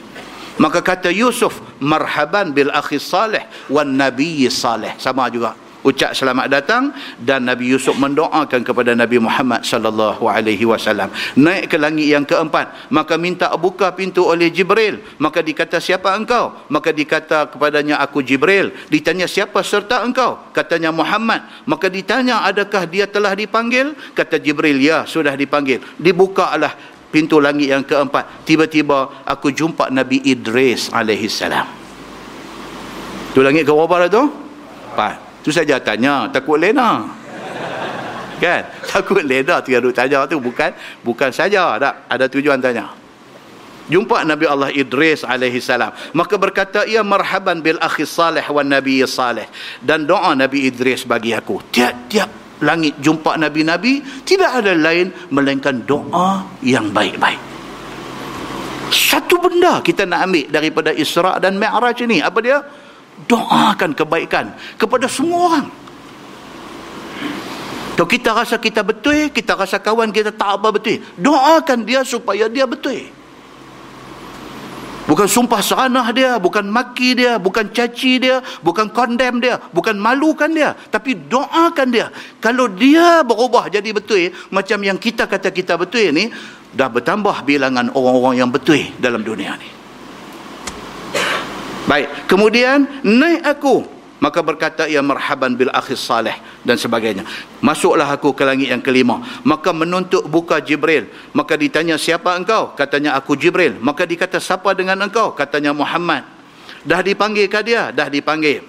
Maka kata Yusuf marhaban bil akhi salih wan nabi salih sama juga ucap selamat datang dan Nabi Yusuf mendoakan kepada Nabi Muhammad sallallahu alaihi wasallam. Naik ke langit yang keempat maka minta buka pintu oleh Jibril. Maka dikata siapa engkau? Maka dikata kepadanya aku Jibril. Ditanya siapa serta engkau? Katanya Muhammad. Maka ditanya adakah dia telah dipanggil? Kata Jibril ya sudah dipanggil. Dibukalah pintu langit yang keempat. Tiba-tiba aku jumpa Nabi Idris alaihi salam. Tu langit ke berapa tu? empat Tu saja tanya, takut lena. Kan? <laughs> Takut lena yang duk tanya tu bukan bukan saja tak ada tujuan tanya. Jumpa Nabi Allah Idris alaihi salam. Maka berkata ia marhaban bil akhi salih wan nabi salih. Dan doa Nabi Idris bagi aku. Tiap-tiap langit jumpa nabi-nabi tidak ada lain melainkan doa yang baik-baik. Satu benda kita nak ambil daripada Isra dan Mi'raj ini apa dia? Doakan kebaikan kepada semua orang kalau kita rasa kita betul kita rasa kawan kita tak apa betul doakan dia supaya dia betul Bukan sumpah seranah dia, bukan maki dia, bukan caci dia, bukan condemn dia, bukan malukan dia, tapi doakan dia. Kalau dia berubah jadi betul macam yang kita kata kita betul ni, dah bertambah bilangan orang-orang yang betul dalam dunia ni. Baik, kemudian naik aku Maka berkata ia marhaban bil akhis salih dan sebagainya. Masuklah aku ke langit yang kelima. Maka menuntut buka Jibril. Maka ditanya siapa engkau? Katanya aku Jibril. Maka dikata siapa dengan engkau? Katanya Muhammad. Dah dipanggil ke dia? Dah dipanggil.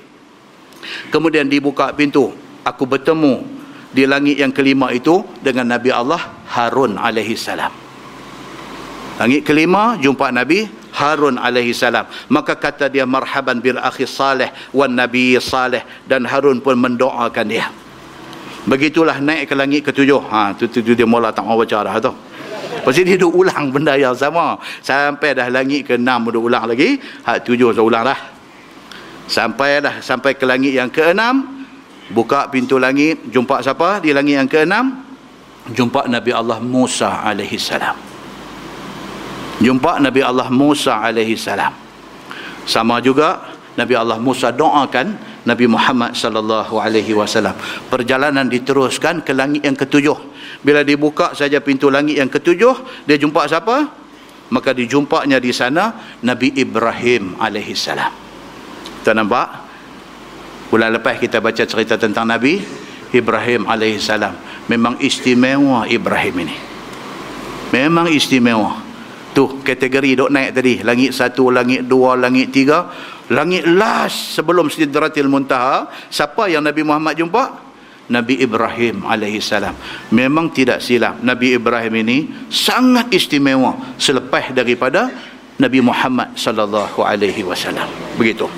Kemudian dibuka pintu. Aku bertemu di langit yang kelima itu dengan Nabi Allah Harun alaihi salam. Langit kelima jumpa Nabi Harun alaihi salam. Maka kata dia marhaban bil akhi salih wan nabi salih. Dan Harun pun mendoakan dia. Begitulah naik ke langit ketujuh. Ha tu tu, tu dia mula tak mau baca dah tu. Pasti dia duk ulang benda yang sama. Sampai dah langit ke enam duk ulang lagi. Hak tujuh saya ulang dah. Sampai dah sampai ke langit yang ke enam buka pintu langit jumpa siapa di langit yang ke enam jumpa Nabi Allah Musa alaihi salam jumpa Nabi Allah Musa alaihi salam. Sama juga Nabi Allah Musa doakan Nabi Muhammad sallallahu alaihi wasallam. Perjalanan diteruskan ke langit yang ketujuh. Bila dibuka saja pintu langit yang ketujuh dia jumpa siapa? Maka dijumpanya di sana Nabi Ibrahim alaihi salam. Kita nampak bulan lepas kita baca cerita tentang Nabi Ibrahim alaihi salam. Memang istimewa Ibrahim ini. Memang istimewa tu kategori dok naik tadi. Langit satu langit dua langit tiga. Langit last sebelum sidratil muntaha. Siapa yang Nabi Muhammad jumpa? Nabi Ibrahim alaihi salam. Memang tidak silap. Nabi Ibrahim ini sangat istimewa selepas daripada Nabi Muhammad sallallahu alaihi wasallam. Begitu.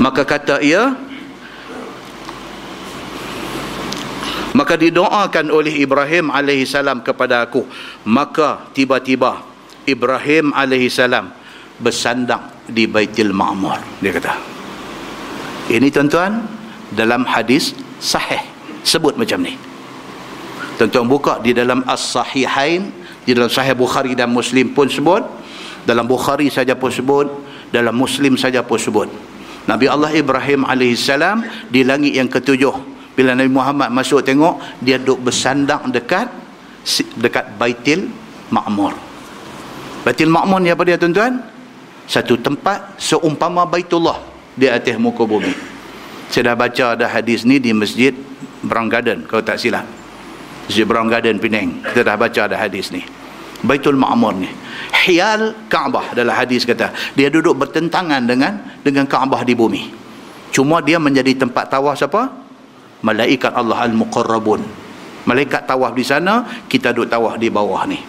Maka kata ia maka didoakan oleh Ibrahim alaihi salam kepada aku. Maka tiba-tiba Ibrahim alaihi salam bersandang di Baitul Ma'mur. Dia kata ini tuan-tuan dalam hadis sahih. Sebut macam ni. Tuan-tuan buka di dalam as-sahihain di dalam sahih Bukhari dan Muslim pun sebut dalam Bukhari saja pun sebut dalam Muslim saja pun sebut. Nabi Allah Ibrahim alaihi salam di langit yang ketujuh bila Nabi Muhammad masuk tengok dia duduk bersandang dekat dekat Baitul Ma'mur. Baitul Ma'mur ni apa dia tuan-tuan? Satu tempat seumpama Baitullah di atas muka bumi. Saya dah baca ada hadis ni di masjid Brown Garden kalau tak silap. Masjid Brown Garden Penang. Kita dah baca ada hadis ni. Baitul Ma'mur ni. Hiyal Kaabah adalah hadis kata. Dia duduk bertentangan dengan dengan Kaabah di bumi. Cuma dia menjadi tempat tawaf siapa malaikat Allah al-muqarrabun. Malaikat tawaf di sana kita duduk tawaf di bawah ni.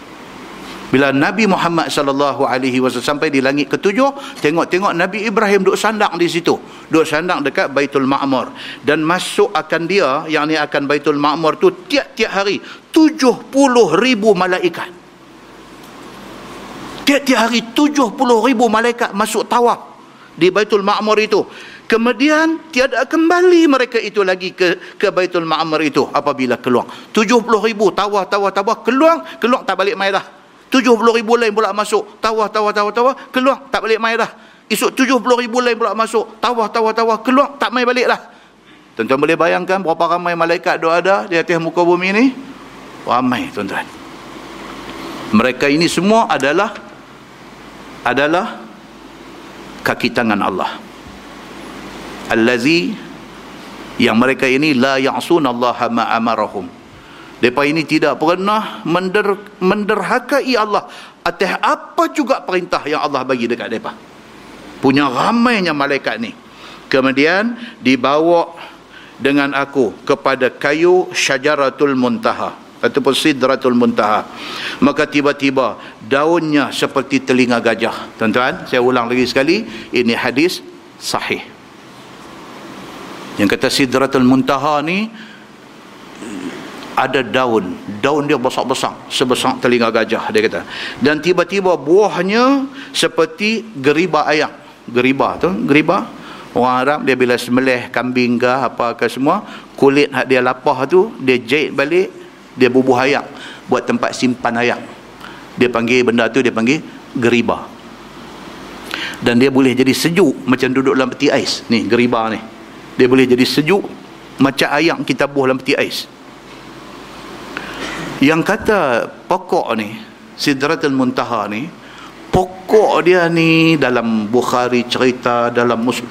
Bila Nabi Muhammad sallallahu alaihi wasallam sampai di langit ketujuh tengok-tengok Nabi Ibrahim duduk sandang di situ. Duduk sandang dekat Baitul Ma'mur. Dan masuk akan dia yang ni akan Baitul Ma'mur tu tiap-tiap hari 70 ribu malaikat. Tiap-tiap hari 70 ribu malaikat masuk tawaf di Baitul Ma'mur itu Kemudian tiada kembali mereka itu lagi ke ke Baitul Ma'mar itu apabila keluar. 70 ribu tawah tawah tawah keluar, keluar tak balik mai dah. 70 ribu lain pula masuk, tawah tawah tawah tawah keluar tak balik mai dah. Esok 70 ribu lain pula masuk, tawah tawah tawah keluar tak mai balik dah. Tuan-tuan boleh bayangkan berapa ramai malaikat doa ada di atas muka bumi ini? Ramai tuan-tuan. Mereka ini semua adalah adalah kaki tangan Allah allazi yang mereka ini la ya'sunallaha ma amarahum. Depa ini tidak pernah mender, menderhakai Allah atas apa juga perintah yang Allah bagi dekat depa punya ramainya malaikat ni. Kemudian dibawa dengan aku kepada kayu syajaratul muntaha ataupun sidratul muntaha. Maka tiba-tiba daunnya seperti telinga gajah. Tuan-tuan saya ulang lagi sekali ini hadis sahih yang kata sidratul muntaha ni ada daun. Daun dia besar-besar sebesar telinga gajah dia kata. Dan tiba-tiba buahnya seperti geriba ayam. Geriba tu geriba. Orang Arab dia bila semelih kambing ke apa ke semua kulit hak dia lapah tu dia jahit balik dia bubuh ayam. Buat tempat simpan ayam. Dia panggil benda tu dia panggil geriba. Dan dia boleh jadi sejuk macam duduk dalam peti ais. Ni geriba ni dia boleh jadi sejuk macam ayam kita buah dalam peti ais. Yang kata pokok ni sidratul muntaha ni pokok dia ni dalam Bukhari cerita dalam Muslim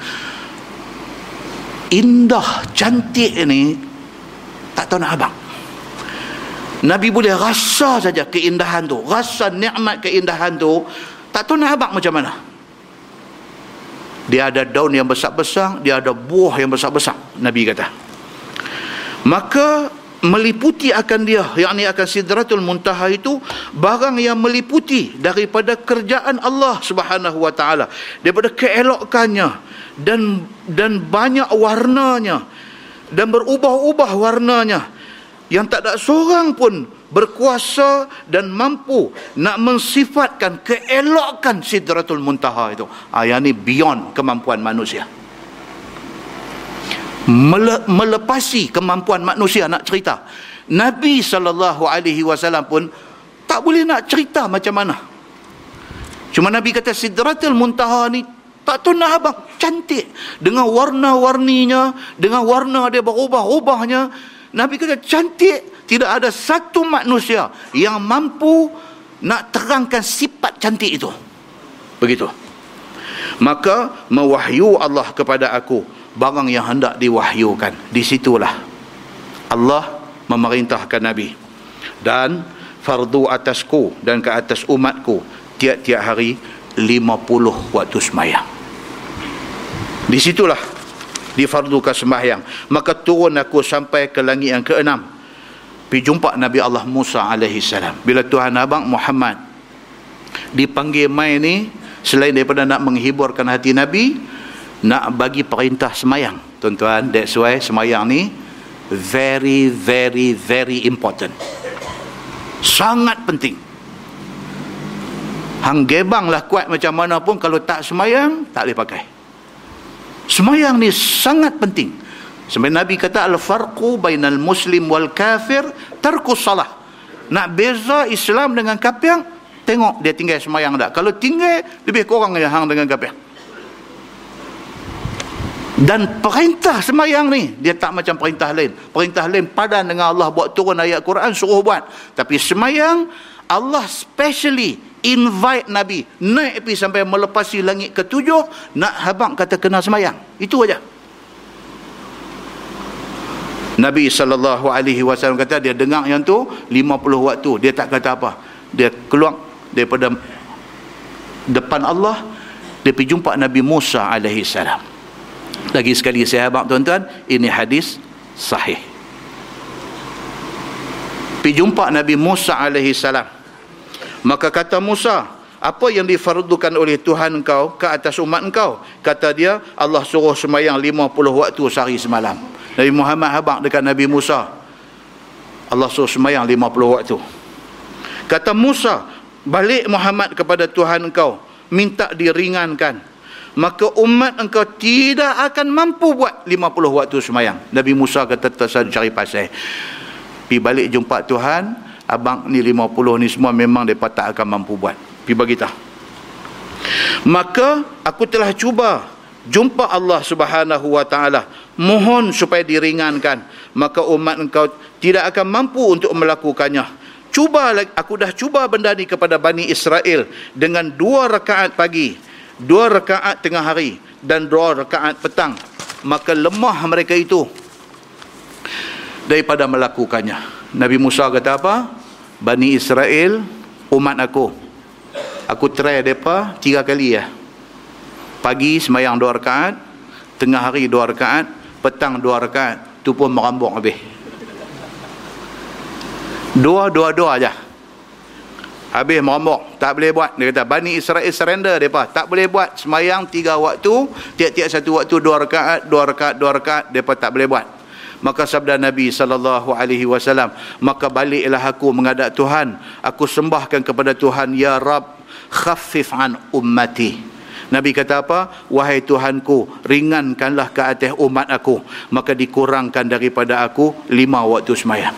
indah cantik ni tak tahu nak abang. Nabi boleh rasa saja keindahan tu rasa nikmat keindahan tu tak tahu nak abang macam mana dia ada daun yang besar-besar dia ada buah yang besar-besar Nabi kata. Maka meliputi akan dia yakni akan sidratul muntaha itu barang yang meliputi daripada kerjaan Allah Subhanahu wa taala daripada keelokannya dan dan banyak warnanya dan berubah-ubah warnanya. Yang tak ada seorang pun berkuasa dan mampu nak mensifatkan keelokan sidratul muntaha itu. Ah, yang ni beyond kemampuan manusia. Mele- melepasi kemampuan manusia nak cerita. Nabi saw pun tak boleh nak cerita macam mana. Cuma Nabi kata sidratul muntaha ni tak tahu nak abang cantik dengan warna-warninya, dengan warna dia berubah-ubahnya. Nabi kata cantik tidak ada satu manusia yang mampu nak terangkan sifat cantik itu. Begitu. Maka mewahyu Allah kepada aku barang yang hendak diwahyukan. Di situlah Allah memerintahkan Nabi dan fardu atasku dan ke atas umatku tiap-tiap hari 50 waktu semayang. Di situlah difardukan sembahyang. Maka turun aku sampai ke langit yang keenam pergi jumpa Nabi Allah Musa alaihi salam. Bila Tuhan abang Muhammad dipanggil mai ni selain daripada nak menghiburkan hati Nabi nak bagi perintah semayang. Tuan-tuan that's why semayang ni very very very important. Sangat penting. Hang gebang lah kuat macam mana pun kalau tak semayang tak boleh pakai. Semayang ni sangat penting Sampai Nabi kata al-farqu bainal muslim wal kafir tarkus salah. Nak beza Islam dengan kafir, tengok dia tinggal semayang tak. Kalau tinggal, lebih kurang dia hang dengan kafir. Dan perintah semayang ni, dia tak macam perintah lain. Perintah lain padan dengan Allah buat turun ayat Quran, suruh buat. Tapi semayang, Allah specially invite Nabi naik pergi sampai melepasi langit ketujuh, nak habang kata kena semayang. Itu aja. Nabi sallallahu alaihi wasallam kata dia dengar yang tu 50 waktu dia tak kata apa. Dia keluar daripada depan Allah dia pergi jumpa Nabi Musa alaihi salam. Lagi sekali sahabat tuan-tuan ini hadis sahih. Pergi jumpa Nabi Musa alaihi salam. Maka kata Musa apa yang difardukan oleh Tuhan engkau ke atas umat engkau kata dia Allah suruh semayang 50 waktu sehari semalam Nabi Muhammad habaq dekat Nabi Musa. Allah suruh semayang 50 waktu. Kata Musa, balik Muhammad kepada Tuhan engkau, minta diringankan. Maka umat engkau tidak akan mampu buat 50 waktu semayang. Nabi Musa kata tersadu cari pasal. Pergi balik jumpa Tuhan, abang ni 50 ni semua memang mereka tak akan mampu buat. Pergi bagi tahu. Maka aku telah cuba jumpa Allah Subhanahu wa taala. Mohon supaya diringankan. Maka umat engkau tidak akan mampu untuk melakukannya. Cuba aku dah cuba benda ni kepada Bani Israel dengan dua rakaat pagi dua rakaat tengah hari dan dua rakaat petang. Maka lemah mereka itu daripada melakukannya. Nabi Musa kata apa? Bani Israel umat aku aku try mereka tiga kali ya. Pagi semayang dua rakaat tengah hari dua rakaat petang dua rakaat tu pun merambung habis. Dua dua dua aja. Habis merambung tak boleh buat. Dia kata Bani Israel surrender mereka tak boleh buat. Semayang tiga waktu tiap-tiap satu waktu dua rakaat dua rakaat dua rakaat mereka tak boleh buat maka sabda Nabi sallallahu alaihi wasallam maka baliklah aku menghadap Tuhan aku sembahkan kepada Tuhan ya rab khaffif an ummati Nabi kata apa? Wahai Tuhanku, ringankanlah ke atas umat aku. Maka dikurangkan daripada aku lima waktu semayang.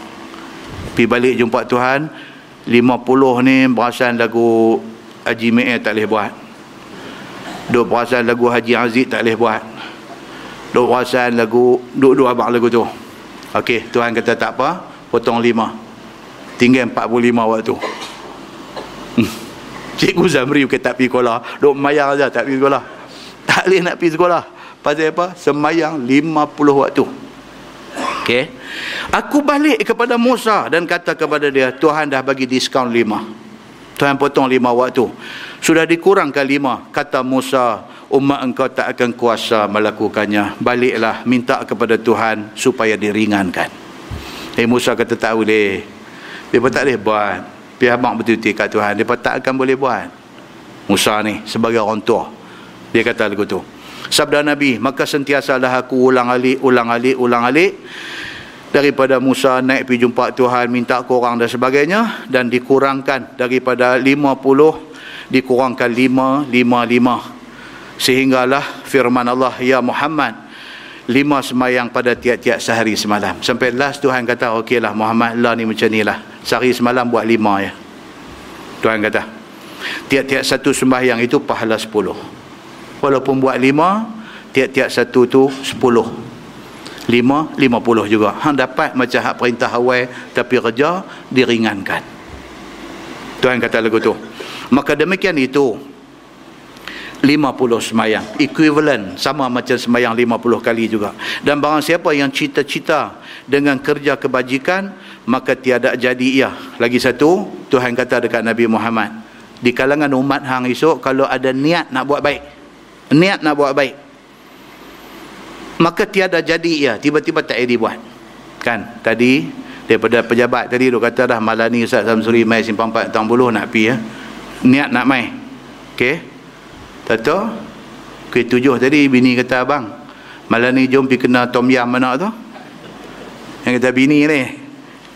Pergi balik jumpa Tuhan. Lima puluh ni berasan lagu Haji Me'er tak boleh buat. Duk perasan lagu Haji Aziz tak boleh buat. Duk perasan lagu, duk-duk abang lagu tu. Okey, Tuhan kata tak apa, potong lima. Tinggal empat puluh lima waktu. Hmm. Cikgu Zamri bukan tak pergi sekolah. Duk mayang saja tak pergi sekolah. Tak boleh nak pergi sekolah. Pasal apa? Semayang lima puluh waktu. Okey. Aku balik kepada Musa dan kata kepada dia, Tuhan dah bagi diskaun lima. Tuhan potong lima waktu. Sudah dikurangkan lima. Kata Musa, umat engkau tak akan kuasa melakukannya. Baliklah minta kepada Tuhan supaya diringankan. Eh Musa kata tak boleh. Pun tak boleh buat. Pihak abang betul-betul kat Tuhan. Pun tak akan boleh buat. Musa ni sebagai orang tua. Dia kata lagu tu. Sabda Nabi, maka sentiasalah aku ulang alik, ulang alik, ulang alik daripada Musa naik pergi jumpa Tuhan minta kurang dan sebagainya dan dikurangkan daripada 50 dikurangkan 5 5 5 sehinggalah firman Allah ya Muhammad lima semayang pada tiap-tiap sehari semalam sampai last Tuhan kata okeylah Muhammad lah ni macam ni lah sehari semalam buat lima ya Tuhan kata tiap-tiap satu sembahyang itu pahala sepuluh walaupun buat lima tiap-tiap satu tu sepuluh lima, lima puluh juga. Hang dapat macam hak perintah awal tapi kerja diringankan. Tuhan kata lagu tu. Maka demikian itu lima puluh semayang. Equivalent sama macam semayang lima puluh kali juga. Dan barang siapa yang cita-cita dengan kerja kebajikan maka tiada jadi ia. Lagi satu, Tuhan kata dekat Nabi Muhammad. Di kalangan umat hang esok kalau ada niat nak buat baik. Niat nak buat baik maka tiada jadi ya tiba-tiba tak jadi buat kan tadi daripada pejabat tadi dia kata dah malam ni Ustaz Samsuri mai simpang 4 tahun buluh nak pi ya niat nak mai okey tahu ke tujuh tadi bini kata abang malam ni jom pi kena tom yam mana tu yang kata bini ni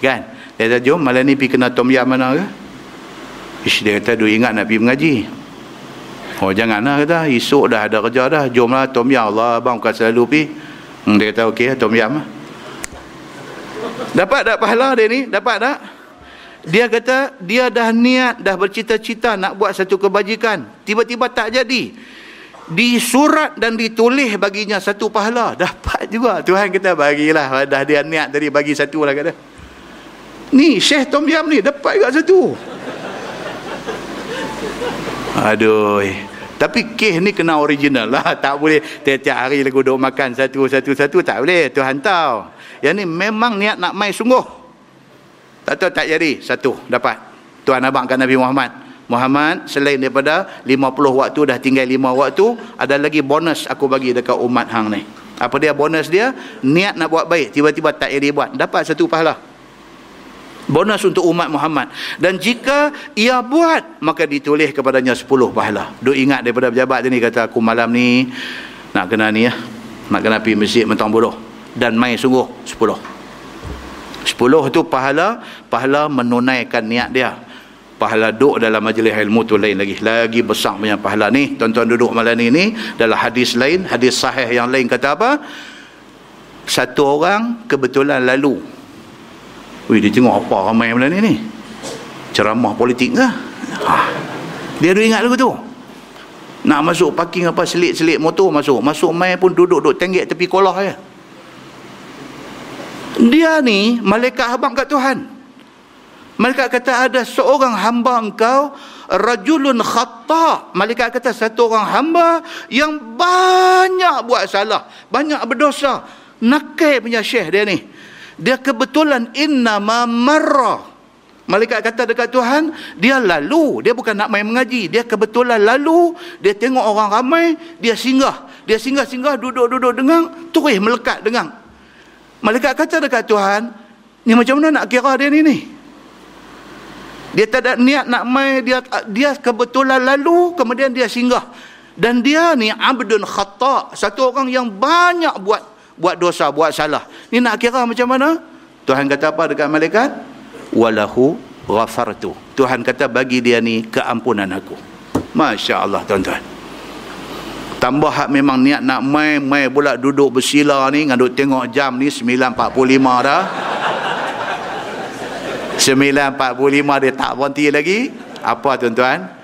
kan dia kata jom malam ni pi kena tom yam mana ke Ish, dia kata dia ingat nak pi mengaji Oh janganlah kata esok dah ada kerja dah jomlah tom yam Allah abang bukan selalu pi. Hmm, dia kata okey tom yam lah. Dapat tak pahala dia ni? Dapat tak? Dia kata dia dah niat dah bercita-cita nak buat satu kebajikan. Tiba-tiba tak jadi. Disurat dan ditulis baginya satu pahala. <laughs> Dapat juga. Tuhan kata bagilah. Dah dia niat tadi bagi satu lah kata. Ni Syekh Tom Yam ni dapat juga satu. Aduh. Tapi kes ni kena original lah. <laughs> Tak boleh tiap-tiap hari lagu duduk makan satu-satu-satu. Tak boleh. Tuhan tahu. Yang ni memang niat nak main sungguh. Tak tahu tak jadi. Satu. Dapat. Tuhan abangkan Nabi Muhammad. Muhammad selain daripada 50 waktu dah tinggal 5 waktu. Ada lagi bonus aku bagi dekat umat hang ni. Apa dia bonus dia? Niat nak buat baik. Tiba-tiba tak jadi buat. Dapat satu pahala bonus untuk umat Muhammad dan jika ia buat maka ditulis kepadanya 10 pahala duk ingat daripada pejabat ni kata aku malam ni nak kena ni ya nak kena pergi masjid mentang bodoh dan main sungguh 10 10 tu pahala pahala menunaikan niat dia pahala duduk dalam majlis ilmu tu lain lagi lagi besar punya pahala ni tuan-tuan duduk malam ni ni dalam hadis lain hadis sahih yang lain kata apa satu orang kebetulan lalu Wih, dia tengok apa ramai malam ni ni? Ceramah politik ke? Ha. Dia ada ingat lagu tu. Nak masuk parking apa selit-selit motor masuk. Masuk main pun duduk-duduk tenggek tepi kolah ya. Dia ni malaikat habang kat Tuhan. Malaikat kata ada seorang hamba engkau rajulun khata. Malaikat kata satu orang hamba yang banyak buat salah, banyak berdosa. Nakai punya syekh dia ni dia kebetulan inna ma marra malaikat kata dekat Tuhan dia lalu dia bukan nak main mengaji dia kebetulan lalu dia tengok orang ramai dia singgah dia singgah-singgah duduk-duduk dengang terus melekat dengang malaikat kata dekat Tuhan ni macam mana nak kira dia ni ni dia tak ada niat nak main dia dia kebetulan lalu kemudian dia singgah dan dia ni abdun khata satu orang yang banyak buat buat dosa, buat salah. Ni nak kira macam mana? Tuhan kata apa dekat malaikat? Walahu ghafartu. Tuhan kata bagi dia ni keampunan aku. Masya Allah tuan-tuan. Tambah hak memang niat nak main, main pula duduk bersila ni, ngaduk tengok jam ni 9.45 dah. 9.45 dia tak berhenti lagi. Apa tuan-tuan?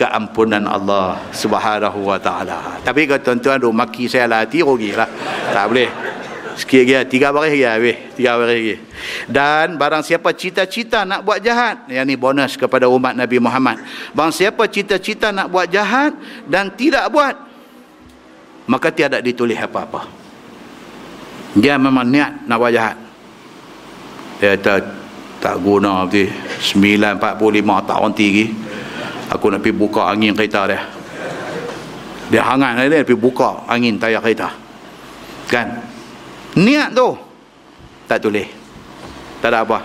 keampunan Allah Subhanahu wa taala. Tapi kalau tuan-tuan duk maki saya lah hati rugilah. Tak boleh. Sikit lagi, tiga baris lagi habis. Tiga baris lagi. Dan barang siapa cita-cita nak buat jahat, yang ni bonus kepada umat Nabi Muhammad. Barang siapa cita-cita nak buat jahat dan tidak buat, maka tiada ditulis apa-apa. Dia memang niat nak buat jahat. Dia kata, tak guna nanti 9.45 tak nanti lagi. Aku nak pergi buka angin kereta dia. Dia hangat dia, dia pergi buka angin tayar kereta. Kan? Niat tu tak tulis. Tak ada apa.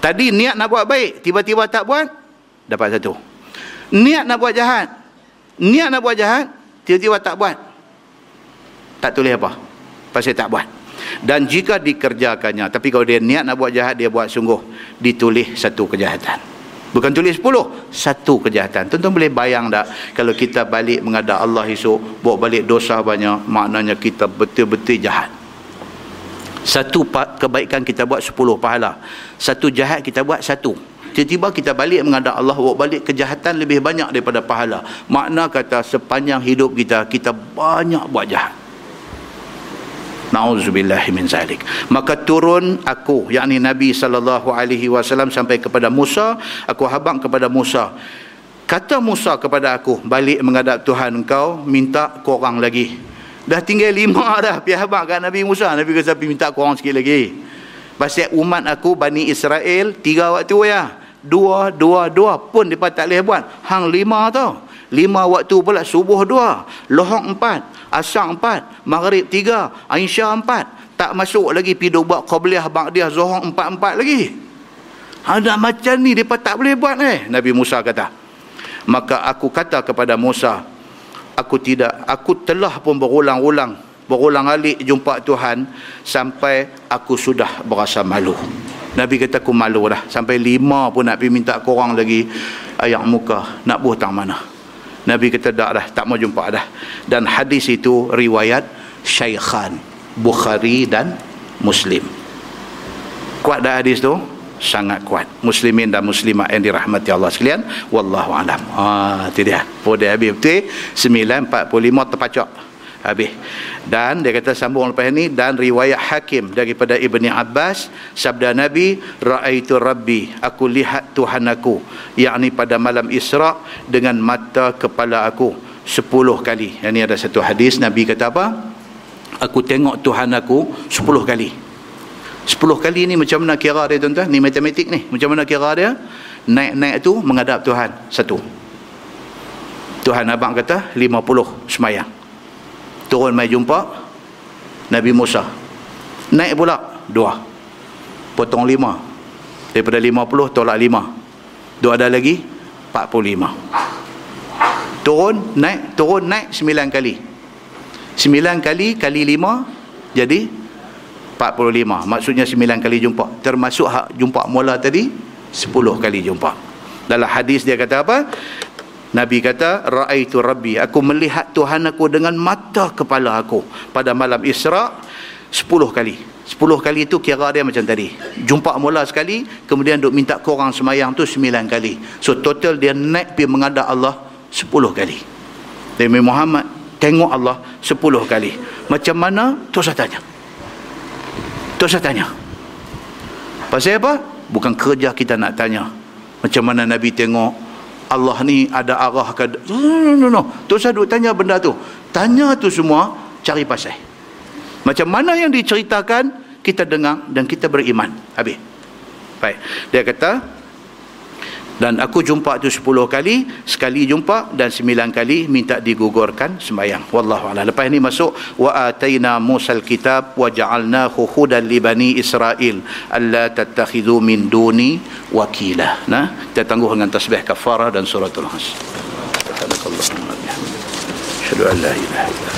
Tadi niat nak buat baik, tiba-tiba tak buat, dapat satu. Niat nak buat jahat. Niat nak buat jahat, tiba-tiba tak buat. Tak tulis apa. Pasal tak buat. Dan jika dikerjakannya, tapi kalau dia niat nak buat jahat, dia buat sungguh, ditulis satu kejahatan. Bukan tulis sepuluh, satu kejahatan. Tuan-tuan boleh bayang tak kalau kita balik menghadap Allah esok, bawa balik dosa banyak, maknanya kita betul-betul jahat. Satu kebaikan kita buat sepuluh pahala. Satu jahat kita buat satu. Tiba-tiba kita balik menghadap Allah, bawa balik kejahatan lebih banyak daripada pahala. Makna kata sepanjang hidup kita, kita banyak buat jahat. Nauzubillah min zalik. Maka turun aku, yakni Nabi sallallahu alaihi wasallam sampai kepada Musa, aku habang kepada Musa. Kata Musa kepada aku, balik menghadap Tuhan engkau, minta korang lagi. Dah tinggal lima <laughs> dah Pergi habak kat Nabi Musa Nabi kata minta kurang sikit lagi Pasal umat aku Bani Israel Tiga waktu ya Dua, dua, dua pun mereka tak boleh buat Hang lima tau Lima waktu pula subuh dua Lohong empat Asang empat Maghrib tiga Aisyah empat. Tak masuk lagi Pidu buat Qabliyah Ba'diyah Zohong empat-empat lagi. Ada macam ni Mereka tak boleh buat eh Nabi Musa kata Maka aku kata kepada Musa aku tidak aku telah pun berulang-ulang berulang alik jumpa Tuhan sampai aku sudah berasa malu. Nabi kata aku malu dah. Sampai lima pun nak pergi minta korang lagi ayat muka. Nak buh tang mana Nabi kata tak dah tak mau jumpa dah. Dan hadis itu riwayat Syaikhan Bukhari dan Muslim. Kuat dah hadis tu? Sangat kuat. Muslimin dan muslimat yang dirahmati Allah sekalian. Wallahu alam. Ha itu dia. Pada habis. Betul? 945 terpacak habis dan dia kata sambung lepas ini dan riwayat hakim daripada Ibni Abbas sabda Nabi raaitu rabbi aku lihat Tuhan aku yakni pada malam Isra dengan mata kepala aku 10 kali yang ini ada satu hadis Nabi kata apa aku tengok Tuhan aku 10 kali Sepuluh kali ni macam mana kira dia tuan-tuan? Ni matematik ni. Macam mana kira dia? Naik-naik tu menghadap Tuhan. Satu. Tuhan abang kata lima puluh semayang. Turun mai jumpa Nabi Musa. Naik pula dua. Potong lima. Daripada lima puluh tolak lima. Dua ada lagi empat puluh lima. Turun, naik, turun, naik sembilan kali. Sembilan kali kali lima jadi 45 maksudnya 9 kali jumpa termasuk hak jumpa mula tadi 10 kali jumpa dalam hadis dia kata apa Nabi kata raaitu rabbi. Aku melihat Tuhan aku dengan mata kepala aku. Pada malam Isra 10 kali. 10 kali itu kira dia macam tadi. Jumpa mula sekali kemudian duk minta korang semayang tu 9 kali. So total dia naik pergi menghadap Allah 10 kali. Nabi Muhammad tengok Allah 10 kali. Macam mana? Tu saya tanya. Tu saya tanya. Pasal apa? Bukan kerja kita nak tanya. Macam mana Nabi tengok Allah ni ada arah ke... No, no, no, no. Tu saya duk tanya benda tu. Tanya tu semua, cari pasal. Macam mana yang diceritakan, kita dengar dan kita beriman. Habis. Baik. Dia kata, dan aku jumpa tu 10 kali sekali jumpa dan 9 kali minta digugurkan sembahyang. Wallahu a'lam. Lepas ini masuk wa ataina musal kitab wa ja'alnahu hudan li bani israil alla tattakhidhu min duni wakila. Nah kita tangguh dengan tasbih kafarah dan suratul has subhanakallahumma bihamdika asyhadu an la ilaha illa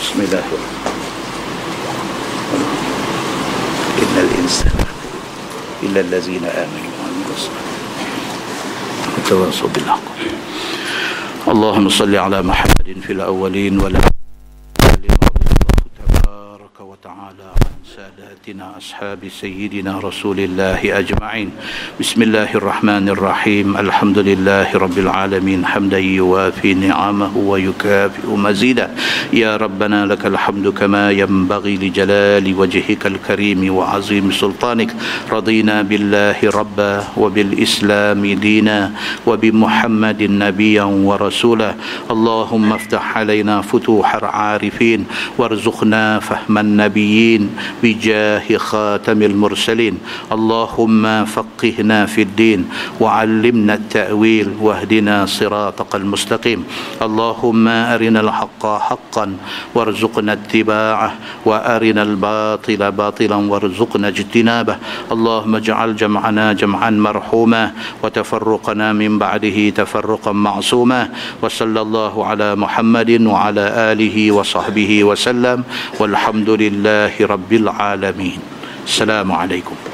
bismillahirrahmanirrahim. Innal insana إلا الذين آمنوا وعملوا الصالحات. وتواصوا بالحق. اللهم صل على محمد في الأولين الله تبارك وتعالى. تعالى عن ساداتنا أصحاب سيدنا رسول الله أجمعين. بسم الله الرحمن الرحيم. الحمد لله رب العالمين. حمدا يوافي نعمه ويكافئ مزيدا يا ربنا لك الحمد كما ينبغي لجلال وجهك الكريم وعظيم سلطانك. رضينا بالله ربا وبالإسلام دينا وبمحمد نبيا ورسولا. اللهم افتح علينا فتوح العارفين. وارزقنا فهم النبيين. بجاه خاتم المرسلين. اللهم فقهنا في الدين وعلمنا التأويل واهدنا صراطك المستقيم. اللهم أرنا الحق حقا وارزقنا اتباعه وأرنا الباطل باطلا وارزقنا اجتنابه. اللهم اجعل جمعنا جمعا مرحوما وتفرقنا من بعده تفرقا معصوما. وصلى الله على محمد وعلى آله وصحبه وسلم. والحمد لله رب العالمين السلام عليكم.